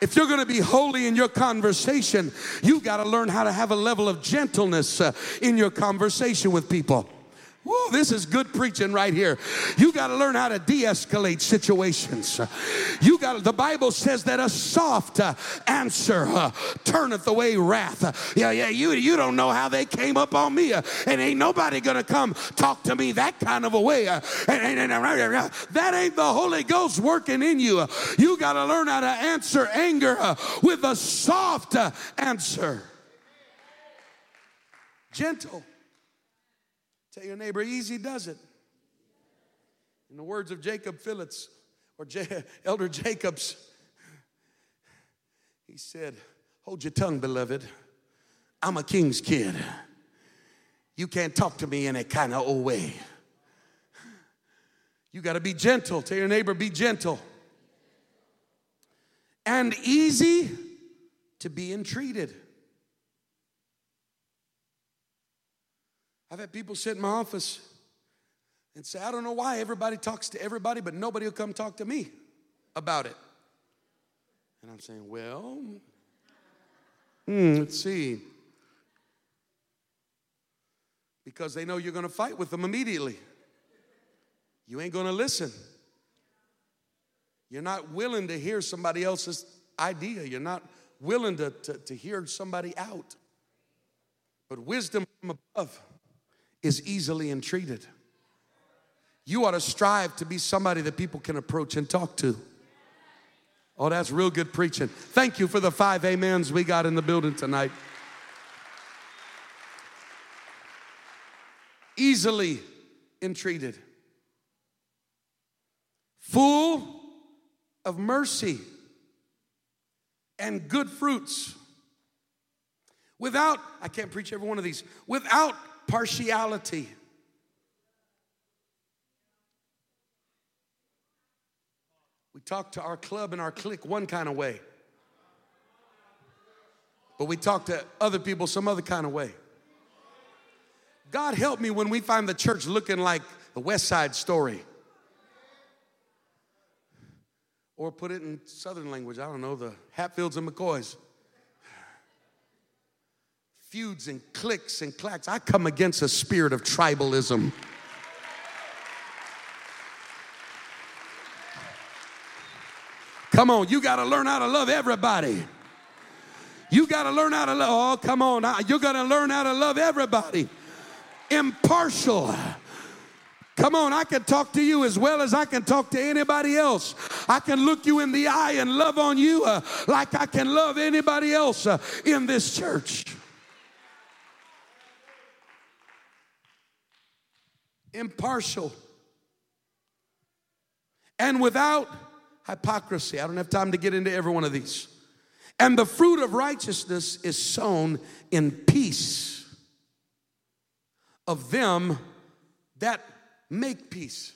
If you're going to be holy in your conversation, you got to learn how to have a level of gentleness uh, in your conversation with people. This is good preaching right here. You got to learn how to de-escalate situations. You got the Bible says that a soft uh, answer uh, turneth away wrath. Uh, yeah, yeah, you you don't know how they came up on me, uh, and ain't nobody gonna come talk to me that kind of a way. Uh, and, and, and, that ain't the Holy Ghost working in you. You got to learn how to answer anger uh, with a soft answer. Gentle. Tell your neighbor, easy does it. In the words of Jacob Phillips, or J- Elder Jacobs, he said, Hold your tongue, beloved. I'm a king's kid. You can't talk to me in a kind of old way. You got to be gentle. Tell your neighbor, be gentle. And easy to be entreated. I've had people sit in my office and say, I don't know why everybody talks to everybody, but nobody will come talk to me about it. And I'm saying, well, hmm, let's see. Because they know you're going to fight with them immediately. You ain't going to listen. You're not willing to hear somebody else's idea. You're not willing to, to, to hear somebody out. But wisdom from above is easily entreated. You ought to strive to be somebody that people can approach and talk to. Oh, that's real good preaching. Thank you for the five amens we got in the building tonight. Easily entreated, full of mercy and good fruits. Without, I can't preach every one of these, without partiality. We talk to our club and our clique one kind of way, but we talk to other people some other kind of way. God help me when we find the church looking like the West Side story. Or put it in Southern language, I don't know, the Hatfields and McCoys feuds and cliques and clacks. I come against a spirit of tribalism. Come on, you got to learn how to love everybody. You got to learn how to love. Oh, come on. You're going to learn how to love everybody. Impartial. Come on, I can talk to you as well as I can talk to anybody else. I can look you in the eye and love on you uh, like I can love anybody else uh, in this church. Impartial, and without hypocrisy. I don't have time to get into every one of these. And the fruit of righteousness is sown in peace of them that make peace.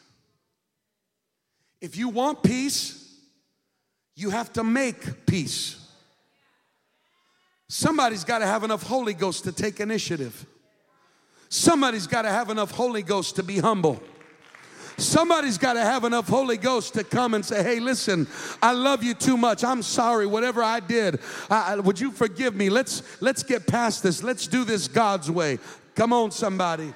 If you want peace, you have to make peace. Somebody's got to have enough Holy Ghost to take initiative. Somebody's got to have enough Holy Ghost to be humble. Somebody's got to have enough Holy Ghost to come and say, hey, listen, I love you too much. I'm sorry, whatever I did. I, would you forgive me? Let's, let's get past this. Let's do this God's way. Come on, somebody.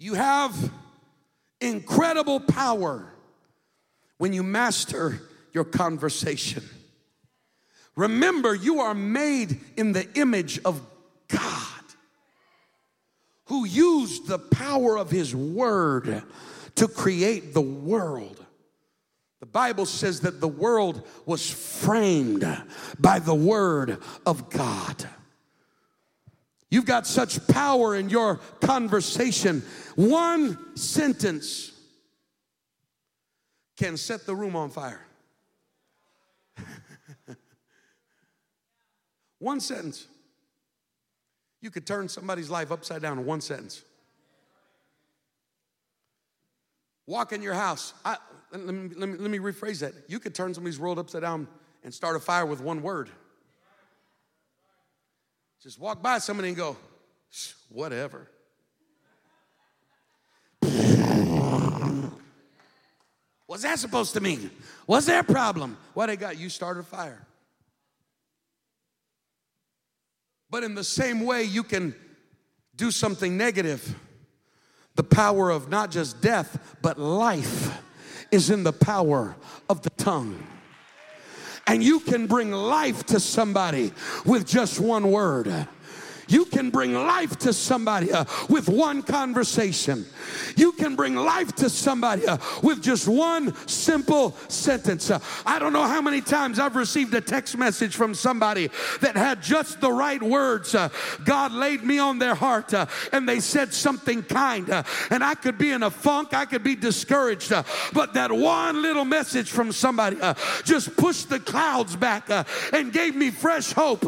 You have incredible power when you master your conversation. Remember, you are made in the image of God who used the power of his word to create the world. The Bible says that the world was framed by the word of God. You've got such power in your conversation. One sentence can set the room on fire. One sentence. You could turn somebody's life upside down in one sentence. Walk in your house. I, let, me, let, me, let me rephrase that. You could turn somebody's world upside down and start a fire with one word. Just walk by somebody and go, whatever. What's that supposed to mean? What's their problem? What they got? You started a fire. But in the same way, you can do something negative. The power of not just death, but life is in the power of the tongue and you can bring life to somebody with just one word. You can bring life to somebody uh, with one conversation. You can bring life to somebody uh, with just one simple sentence. Uh, I don't know how many times I've received a text message from somebody that had just the right words. Uh, God laid me on their heart uh, and they said something kind. Uh, and I could be in a funk, I could be discouraged. but that one little message from somebody just pushed the clouds back and gave me fresh hope.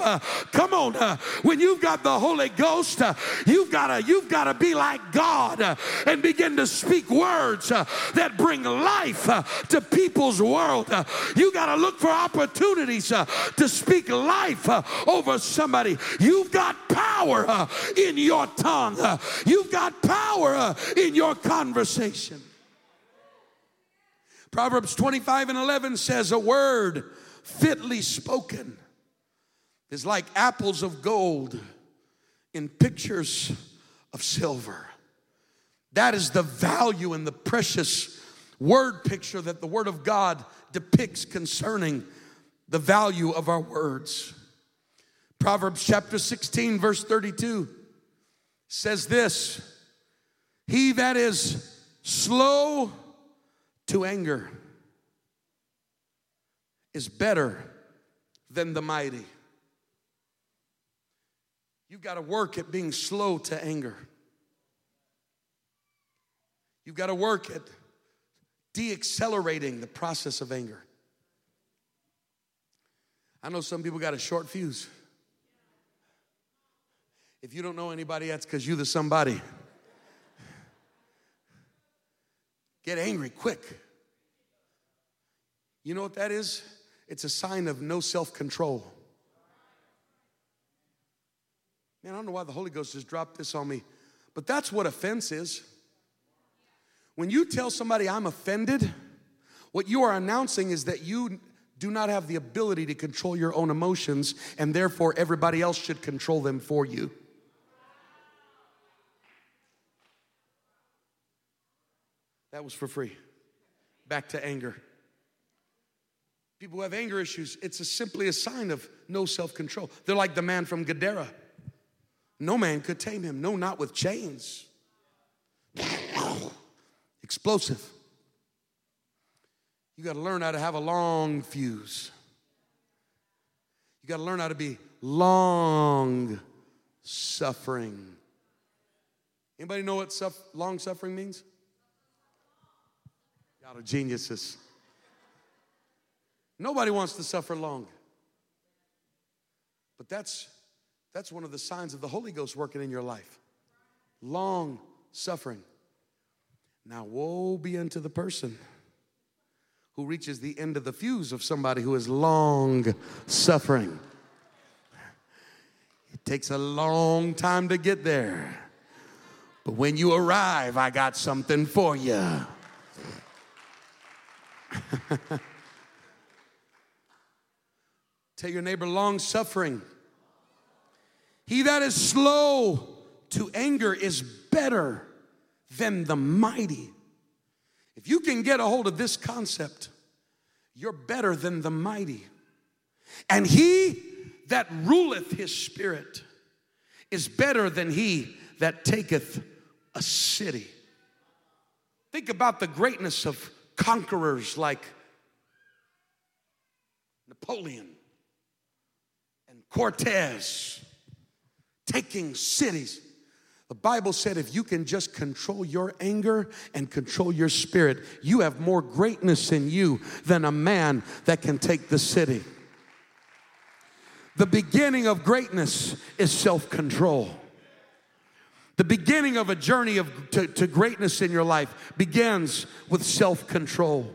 come on, when you've got the Holy Ghost, uh, you've got to you've got to be like God uh, and begin to speak words uh, that bring life uh, to people's world. Uh, you got to look for opportunities uh, to speak life over somebody. You've got power in your tongue. you've got power in your conversation. Proverbs 25 and 11 says, A word fitly spoken is like apples of gold in pictures of silver. That is the value and the precious word picture that the Word of God depicts concerning the value of our words. Proverbs chapter 16, verse 32 says this He that is slow to anger is better than the mighty. You've got to work at being slow to anger. You've got to work at deaccelerating the process of anger. I know some people got a short fuse. If you don't know anybody, that's because you're the somebody. Get angry quick. You know what that is? It's a sign of no self control. Man, I don't know why the Holy Ghost just dropped this on me, but that's what offense is. When you tell somebody I'm offended, what you are announcing is that you do not have the ability to control your own emotions, and therefore everybody else should control them for you. That was for free. Back to anger. People who have anger issues, it's a simply a sign of no self control. They're like the man from Gadara. No man could tame him, no, not with chains. Explosive. You got to learn how to have a long fuse. You got to learn how to be long suffering. Anybody know what suff- long suffering means? Y'all are geniuses. Nobody wants to suffer long. But that's that's one of the signs of the Holy Ghost working in your life. Long suffering. Now, woe be unto the person who reaches the end of the fuse of somebody who is long suffering. It takes a long time to get there. But when you arrive, I got something for you. Tell your neighbor, long suffering. He that is slow to anger is better than the mighty. If you can get a hold of this concept, you're better than the mighty. And he that ruleth his spirit is better than he that taketh a city. Think about the greatness of conquerors like Napoleon and Cortez taking cities. The Bible said if you can just control your anger and control your spirit, you have more greatness in you than a man that can take the city. The beginning of greatness is self control. The beginning of a journey of, to, to greatness in your life begins with self control,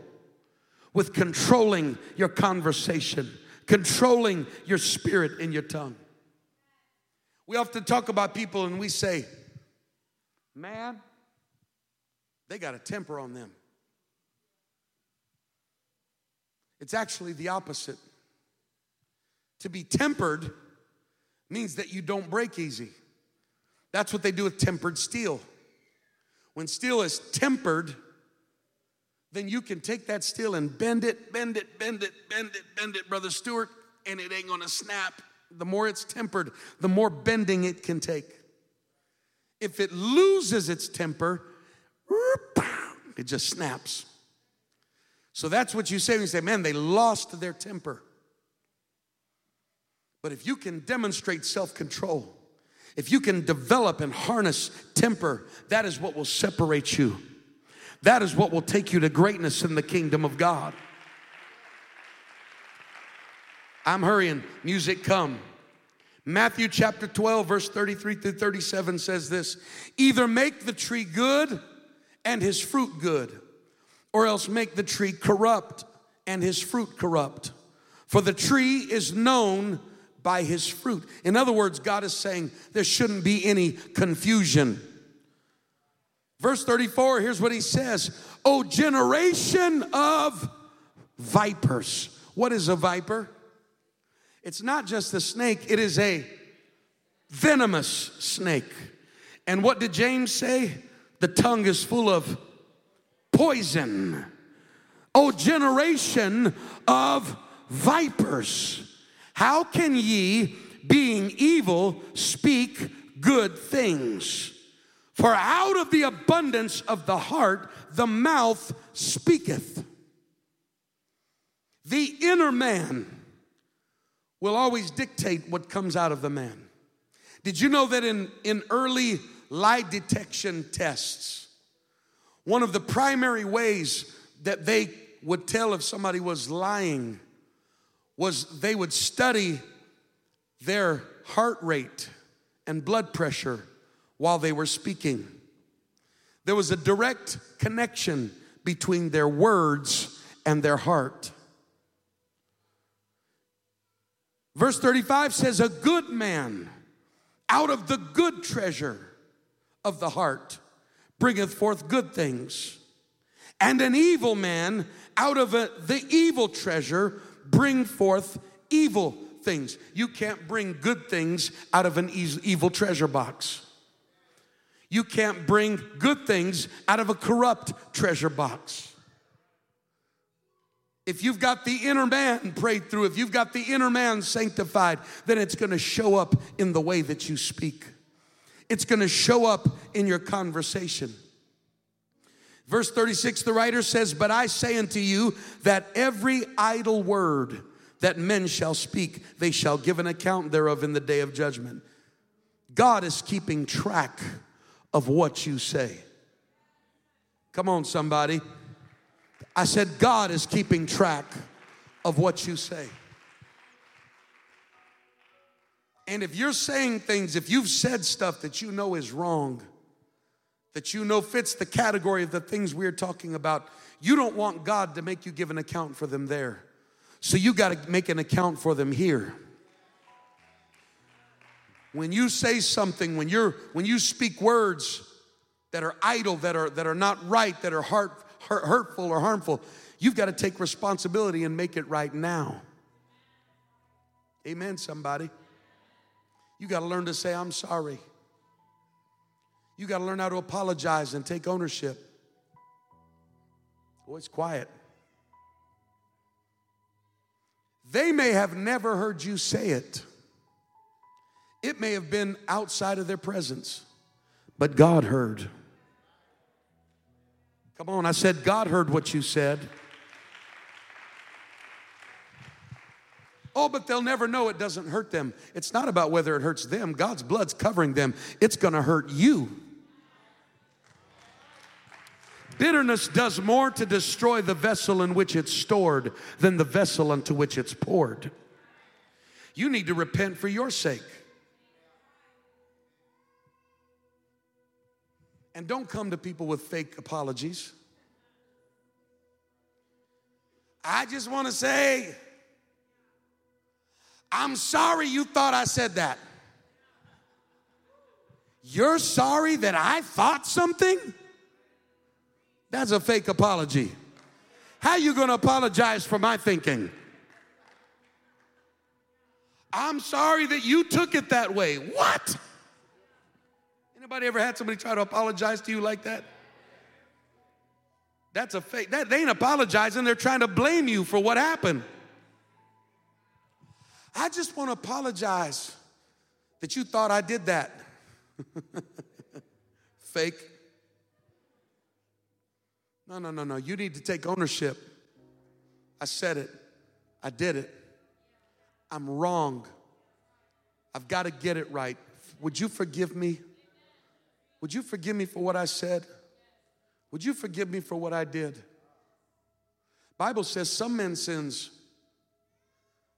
with controlling your conversation, controlling your spirit and your tongue. We often talk about people and we say, man, they got a temper on them. It's actually the opposite. To be tempered means that you don't break easy. That's what they do with tempered steel. When steel is tempered, then you can take that steel and bend it, bend it, bend it, bend it, bend it, Brother Stewart, and it ain't gonna snap. The more it's tempered, the more bending it can take. If it loses its temper, it just snaps. So that's what you say when you say, man, they lost their temper. But if you can demonstrate self control, if you can develop and harness temper, that is what will separate you. That is what will take you to greatness in the kingdom of God. I'm hurrying. Music come. Matthew chapter 12, verse 33 through 37 says this Either make the tree good and his fruit good, or else make the tree corrupt and his fruit corrupt. For the tree is known by his fruit. In other words, God is saying there shouldn't be any confusion. Verse 34, here's what he says Oh, generation of vipers. What is a viper? It's not just a snake, it is a venomous snake. And what did James say? The tongue is full of poison. Oh, generation of vipers. How can ye, being evil, speak good things? For out of the abundance of the heart, the mouth speaketh. The inner man will always dictate what comes out of the man. Did you know that in, in early lie detection tests, one of the primary ways that they would tell if somebody was lying was they would study their heart rate and blood pressure while they were speaking. There was a direct connection between their words and their heart. Verse 35 says, A good man out of the good treasure of the heart bringeth forth good things, and an evil man out of a, the evil treasure bring forth evil things. You can't bring good things out of an evil treasure box. You can't bring good things out of a corrupt treasure box. If you've got the inner man prayed through, if you've got the inner man sanctified, then it's gonna show up in the way that you speak. It's gonna show up in your conversation. Verse 36, the writer says, But I say unto you that every idle word that men shall speak, they shall give an account thereof in the day of judgment. God is keeping track of what you say. Come on, somebody. I said, God is keeping track of what you say. And if you're saying things, if you've said stuff that you know is wrong, that you know fits the category of the things we're talking about, you don't want God to make you give an account for them there. So you got to make an account for them here. When you say something, when you're when you speak words that are idle, that are that are not right, that are heart, hurtful or harmful, you've got to take responsibility and make it right now. Amen, somebody. You got to learn to say, I'm sorry. You got to learn how to apologize and take ownership. Oh, it's quiet. They may have never heard you say it. It may have been outside of their presence, but God heard. Come on, I said, God heard what you said. Oh, but they'll never know it doesn't hurt them. It's not about whether it hurts them. God's blood's covering them. It's gonna hurt you. Bitterness does more to destroy the vessel in which it's stored than the vessel unto which it's poured. You need to repent for your sake. And don't come to people with fake apologies. I just want to say, I'm sorry you thought I said that. You're sorry that I thought something? That's a fake apology. How you going to apologize for my thinking? I'm sorry that you took it that way. What? Anybody ever had somebody try to apologize to you like that? That's a fake. That, they ain't apologizing. They're trying to blame you for what happened. I just want to apologize that you thought I did that. fake. No, no, no, no. You need to take ownership. I said it. I did it. I'm wrong. I've got to get it right. Would you forgive me? Would you forgive me for what I said? Would you forgive me for what I did? Bible says some men's sins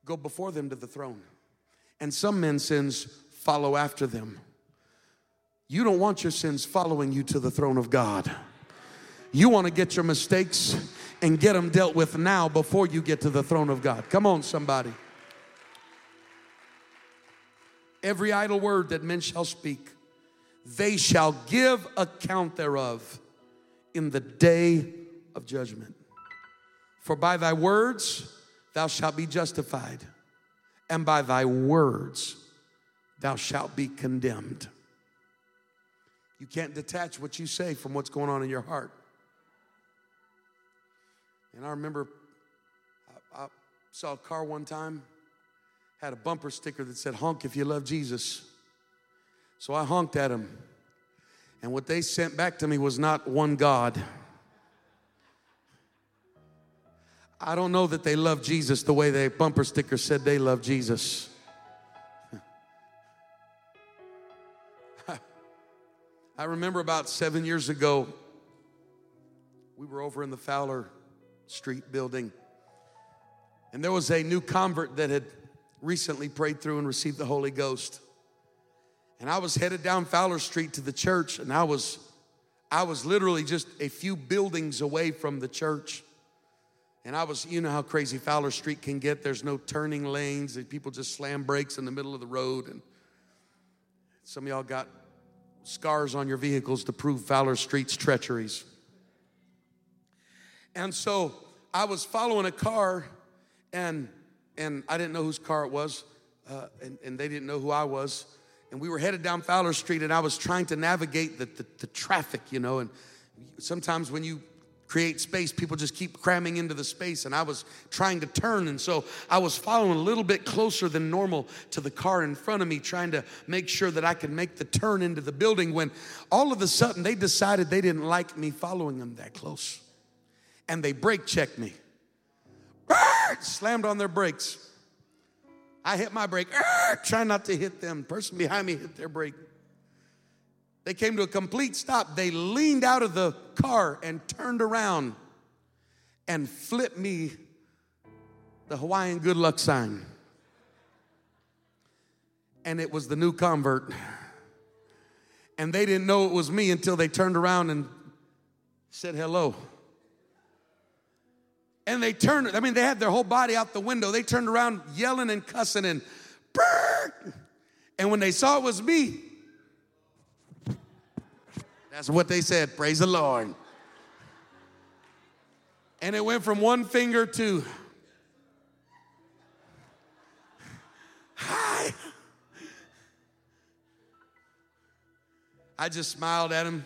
go before them to the throne, and some men's sins follow after them. You don't want your sins following you to the throne of God. You want to get your mistakes and get them dealt with now before you get to the throne of God. Come on, somebody. Every idle word that men shall speak, they shall give account thereof in the day of judgment. For by thy words thou shalt be justified, and by thy words thou shalt be condemned. You can't detach what you say from what's going on in your heart. And I remember I, I saw a car one time, had a bumper sticker that said, honk if you love Jesus. So I honked at him. And what they sent back to me was not one God. I don't know that they love Jesus the way the bumper sticker said they love Jesus. I remember about seven years ago, we were over in the Fowler Street building. And there was a new convert that had recently prayed through and received the Holy Ghost. And I was headed down Fowler Street to the church, and I was I was literally just a few buildings away from the church. And I was, you know how crazy Fowler Street can get. There's no turning lanes, and people just slam brakes in the middle of the road. And some of y'all got scars on your vehicles to prove Fowler Street's treacheries. And so I was following a car, and and I didn't know whose car it was, uh, and, and they didn't know who I was. And we were headed down Fowler Street, and I was trying to navigate the, the, the traffic, you know. And sometimes when you create space, people just keep cramming into the space. And I was trying to turn. And so I was following a little bit closer than normal to the car in front of me, trying to make sure that I could make the turn into the building when all of a sudden they decided they didn't like me following them that close and they brake checked me. Slammed on their brakes. I hit my brake, try not to hit them. Person behind me hit their brake. They came to a complete stop. They leaned out of the car and turned around and flipped me the Hawaiian good luck sign. And it was the new convert. And they didn't know it was me until they turned around and said hello. And they turned, I mean, they had their whole body out the window. They turned around yelling and cussing and Bert! And when they saw it was me, that's what they said. Praise the Lord. And it went from one finger to hi. I just smiled at him.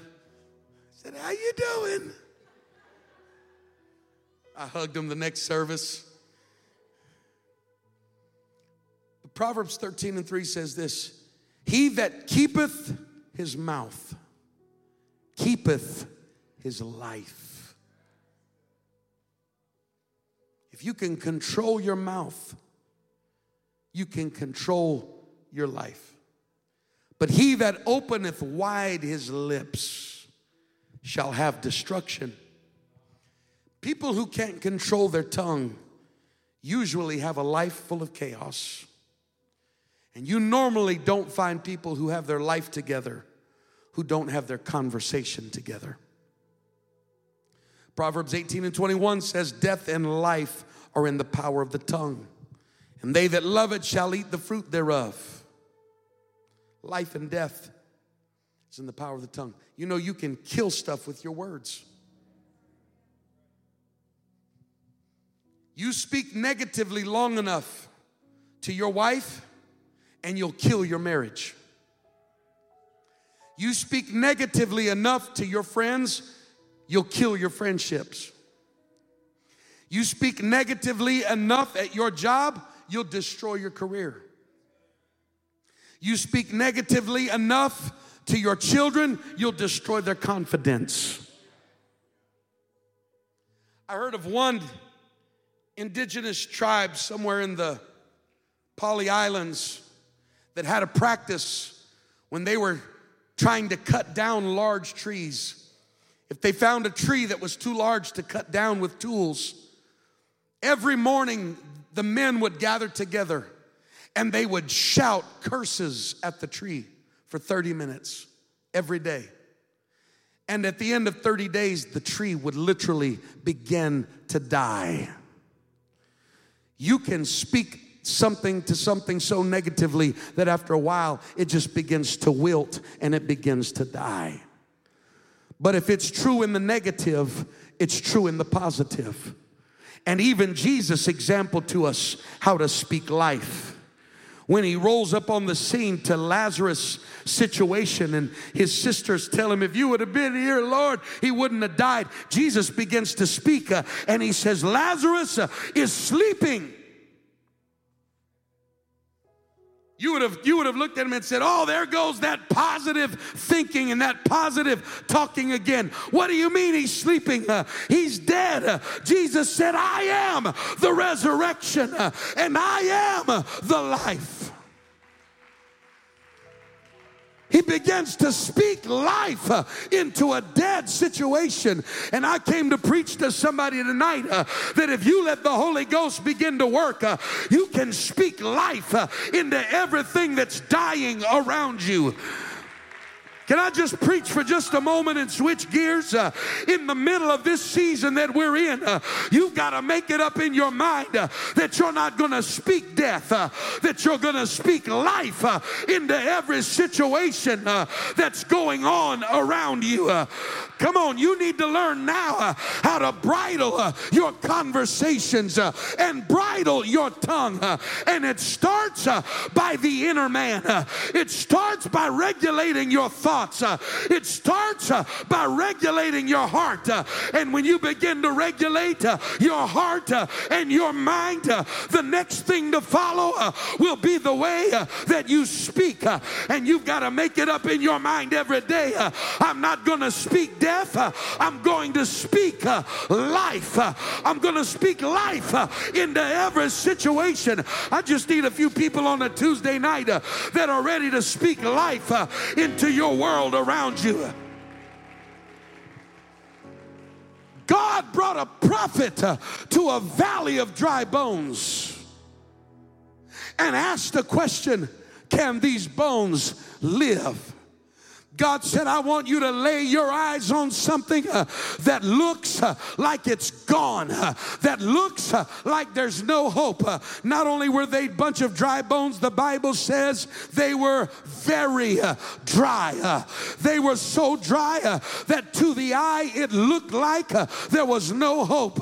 Said, How you doing? I hugged him the next service. Proverbs 13 and 3 says this He that keepeth his mouth keepeth his life. If you can control your mouth, you can control your life. But he that openeth wide his lips shall have destruction. People who can't control their tongue usually have a life full of chaos. And you normally don't find people who have their life together who don't have their conversation together. Proverbs 18 and 21 says, Death and life are in the power of the tongue, and they that love it shall eat the fruit thereof. Life and death is in the power of the tongue. You know, you can kill stuff with your words. You speak negatively long enough to your wife, and you'll kill your marriage. You speak negatively enough to your friends, you'll kill your friendships. You speak negatively enough at your job, you'll destroy your career. You speak negatively enough to your children, you'll destroy their confidence. I heard of one indigenous tribes somewhere in the Polly Islands that had a practice when they were trying to cut down large trees. If they found a tree that was too large to cut down with tools, every morning the men would gather together and they would shout curses at the tree for 30 minutes every day. And at the end of 30 days, the tree would literally begin to die. You can speak something to something so negatively that after a while it just begins to wilt and it begins to die. But if it's true in the negative, it's true in the positive. And even Jesus exampled to us how to speak life. When he rolls up on the scene to Lazarus' situation, and his sisters tell him, If you would have been here, Lord, he wouldn't have died. Jesus begins to speak, uh, and he says, Lazarus uh, is sleeping. You would, have, you would have looked at him and said, Oh, there goes that positive thinking and that positive talking again. What do you mean he's sleeping? Uh, he's dead. Uh, Jesus said, I am the resurrection uh, and I am the life. He begins to speak life uh, into a dead situation. And I came to preach to somebody tonight uh, that if you let the Holy Ghost begin to work, uh, you can speak life uh, into everything that's dying around you. Can I just preach for just a moment and switch gears? Uh, in the middle of this season that we're in, uh, you've got to make it up in your mind uh, that you're not going to speak death, uh, that you're going to speak life uh, into every situation uh, that's going on around you. Come on, you need to learn now how to bridle your conversations and bridle your tongue. and it starts by the inner man, it starts by regulating your thoughts thoughts. Uh, it starts uh, by regulating your heart. Uh, and when you begin to regulate uh, your heart uh, and your mind, uh, the next thing to follow will be the way that you speak. and you've got to make it up in your mind every day. I'm not going to speak death. I'm going to speak life. I'm going to speak life into every situation. I just need a few people on a Tuesday night that are ready to speak life into your world world around you. God brought a prophet uh, to a valley of dry bones and asked the question Can these bones live? God said, I want you to lay your eyes on something uh, that looks uh, like it's gone, uh, that looks uh, like there's no hope. Uh, not only were they a bunch of dry bones, the Bible says they were very uh, dry. they were so dry that to the eye it looked like there was no hope.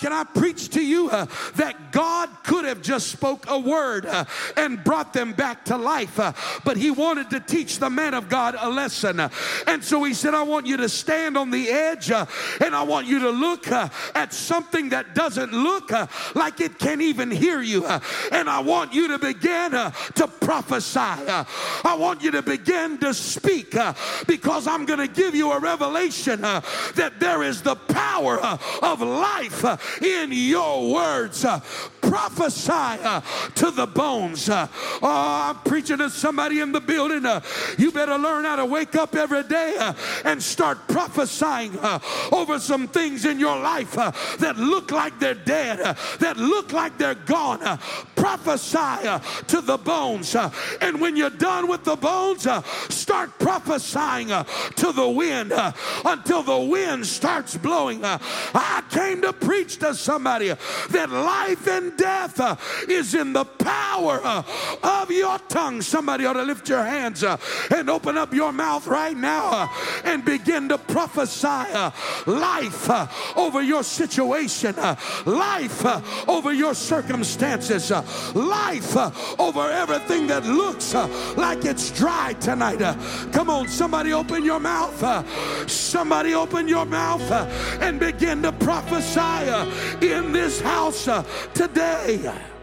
can I preach to you that God could have just spoke a word and brought them back to life, but He wanted to teach the man of God a lesson lesson. And so he said, I want you to stand on the edge uh, and I want you to look uh, at something that doesn't look uh, like it can even hear you. Uh, and I want you to begin uh, to prophesy. Uh, I want you to begin to speak because I'm going to give you a revelation that there is the power of life in your words. Prophesy to the bones. Oh, I'm preaching to somebody in the building. You better learn how to wake wake up every day uh, and start prophesying uh, over some things in your life uh, that look like they're dead, uh, that look like they're gone. Uh, prophesy uh, to the bones. and when you're done with the bones, start prophesying to the wind until the wind starts blowing. I came to preach to somebody that life and death is in the power of your tongue. Somebody ought to lift your hands and open up your mouth mouth right now uh, and begin to prophesy uh, life uh, over your situation, uh, life uh, over your circumstances, uh, life over everything that looks like it's dry tonight. Come on, somebody open your mouth. Somebody open your mouth and begin to prophesy in this house today.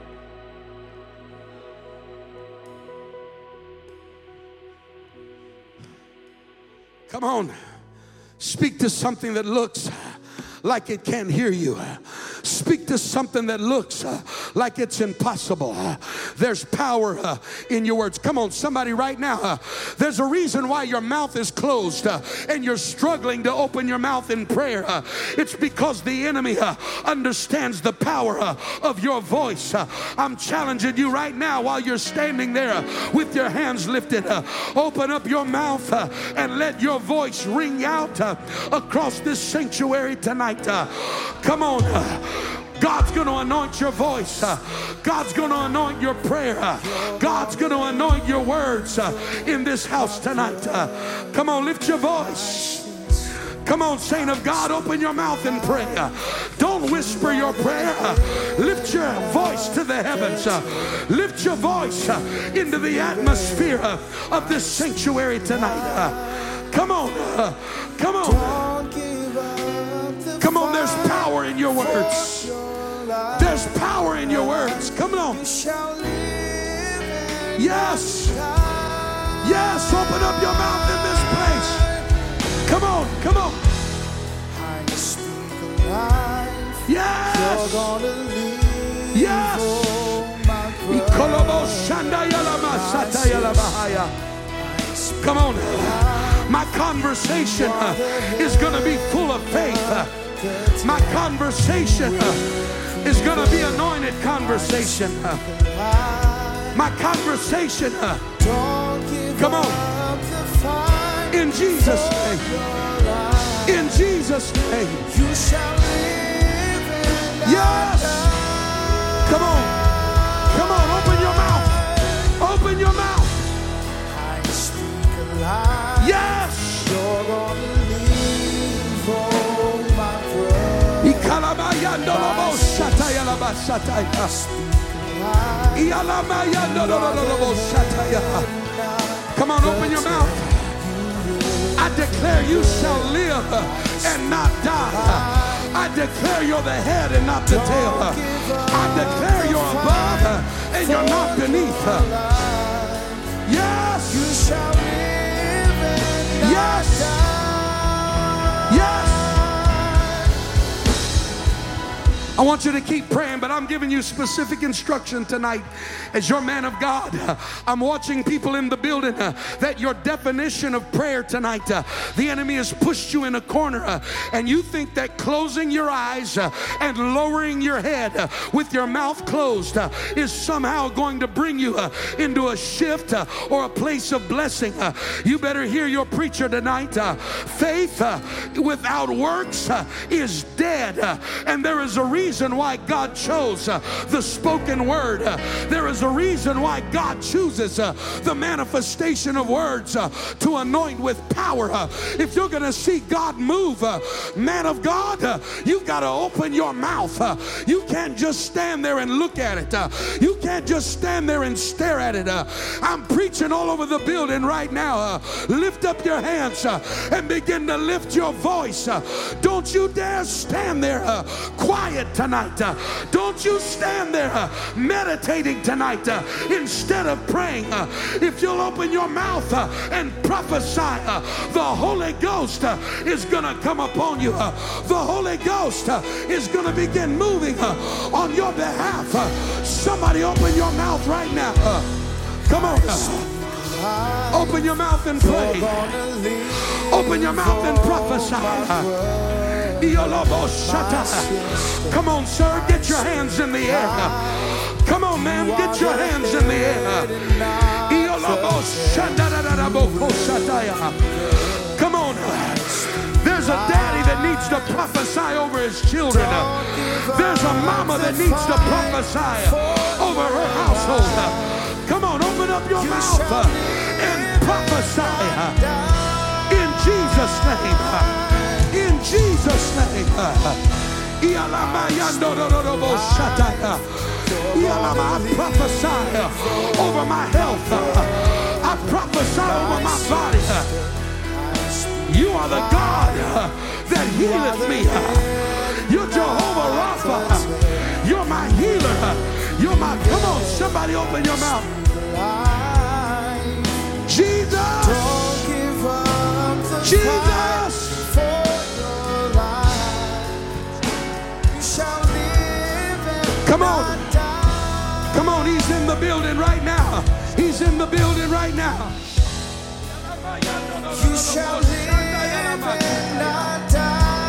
Come on. Speak to something that looks like it can't hear you. Speak to something that looks uh, like it's impossible. There's power uh, in your words. Come on, somebody, right now. Uh, there's a reason why your mouth is closed uh, and you're struggling to open your mouth in prayer. Uh, it's because the enemy uh, understands the power of your voice. I'm challenging you right now while you're standing there with your hands lifted. open up your mouth and let your voice ring out across this sanctuary tonight. Come on. God's going to anoint your voice. God's going to anoint your prayer. God's going to anoint your words uh, in this house tonight. Uh, come on, lift your voice. Come on, saint of God, open your mouth and pray. Don't whisper your prayer. Lift your voice to the heavens. Lift your voice into the atmosphere of this sanctuary tonight. Come on. Come on. Come on, there's power in your words. There's power in your words. Come on. Yes. Yes, open up your mouth in this place. Come on, come on. Yes. Yes. Come on. My conversation uh, is going to be full of faith. My conversation uh, is going to be anointed conversation. Uh, my conversation, uh, come on, in Jesus' name. In Jesus' name. Yes. Come on. Come on, open your mouth. Open your mouth. Come on, open your mouth. I declare you shall live and not die. I declare you're the head and not the tail. I declare you're above and you're not beneath. Yes. You shall live and Yes. Yes. I want you to keep praying, but I'm giving you specific instruction tonight as your man of God. I'm watching people in the building uh, that your definition of prayer tonight, uh, the enemy has pushed you in a corner, uh, and you think that closing your eyes uh, and lowering your head uh, with your mouth closed uh, is somehow going to bring you into a shift or a place of blessing. you better hear your preacher tonight. faith without works is dead, and there is a reason why God chose uh, the spoken word. Uh, there is a reason why God chooses uh, the manifestation of words to anoint with power. if you're going to see God move, man of God, you've got to open your mouth. you can't just stand there and look at it. you can't just stand there and stare at it. I'm preaching all over the building right now. lift up your hands and begin to lift your voice. don't you dare stand there quiet tonight. Uh, don't you stand there uh, meditating tonight uh, instead of praying. if you'll open your mouth and prophesy, the Holy Ghost is going to come upon you. the Holy Ghost is going to begin moving on your behalf. somebody open your mouth right now. come on. Open your mouth and pray. Open your mouth and prophesy. Come on, sir, get your hands in the air. Come on, man, get your hands in the air. Come on. There's a daddy that needs to prophesy over his children. There's a mama that needs to prophesy over her household. Come on, open up your mouth and prophesy in Jesus' name. Jesus' name. I prophesy over my health. I prophesy over my body. You are the God that healeth me. You're Jehovah Rapha. You're my healer. You're my, come on, somebody open your mouth. Jesus. Jesus. Come on. Come on, he's in the building right now. He's in the building right now. You shall live and not die.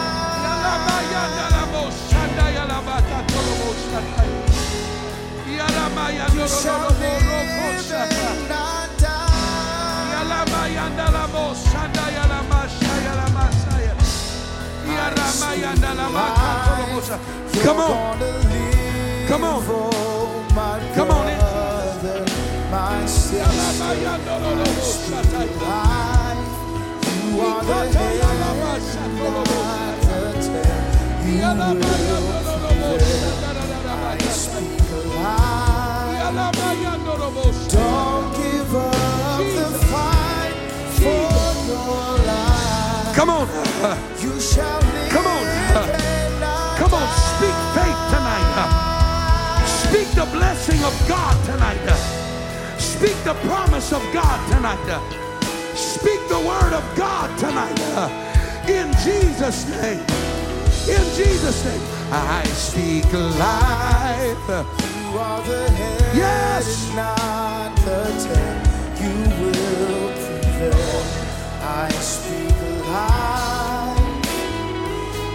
You shall live and not die. Come on. Come on. Come on in. You are the Don't give up the fight for your life. Come on. You shall the blessing of God tonight. Speak the promise of God tonight. Speak the word of God tonight. In Jesus' name. In Jesus' name. I speak life. You are the head, yes. not the tail. You will prevail. I speak life.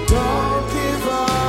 Don't give up.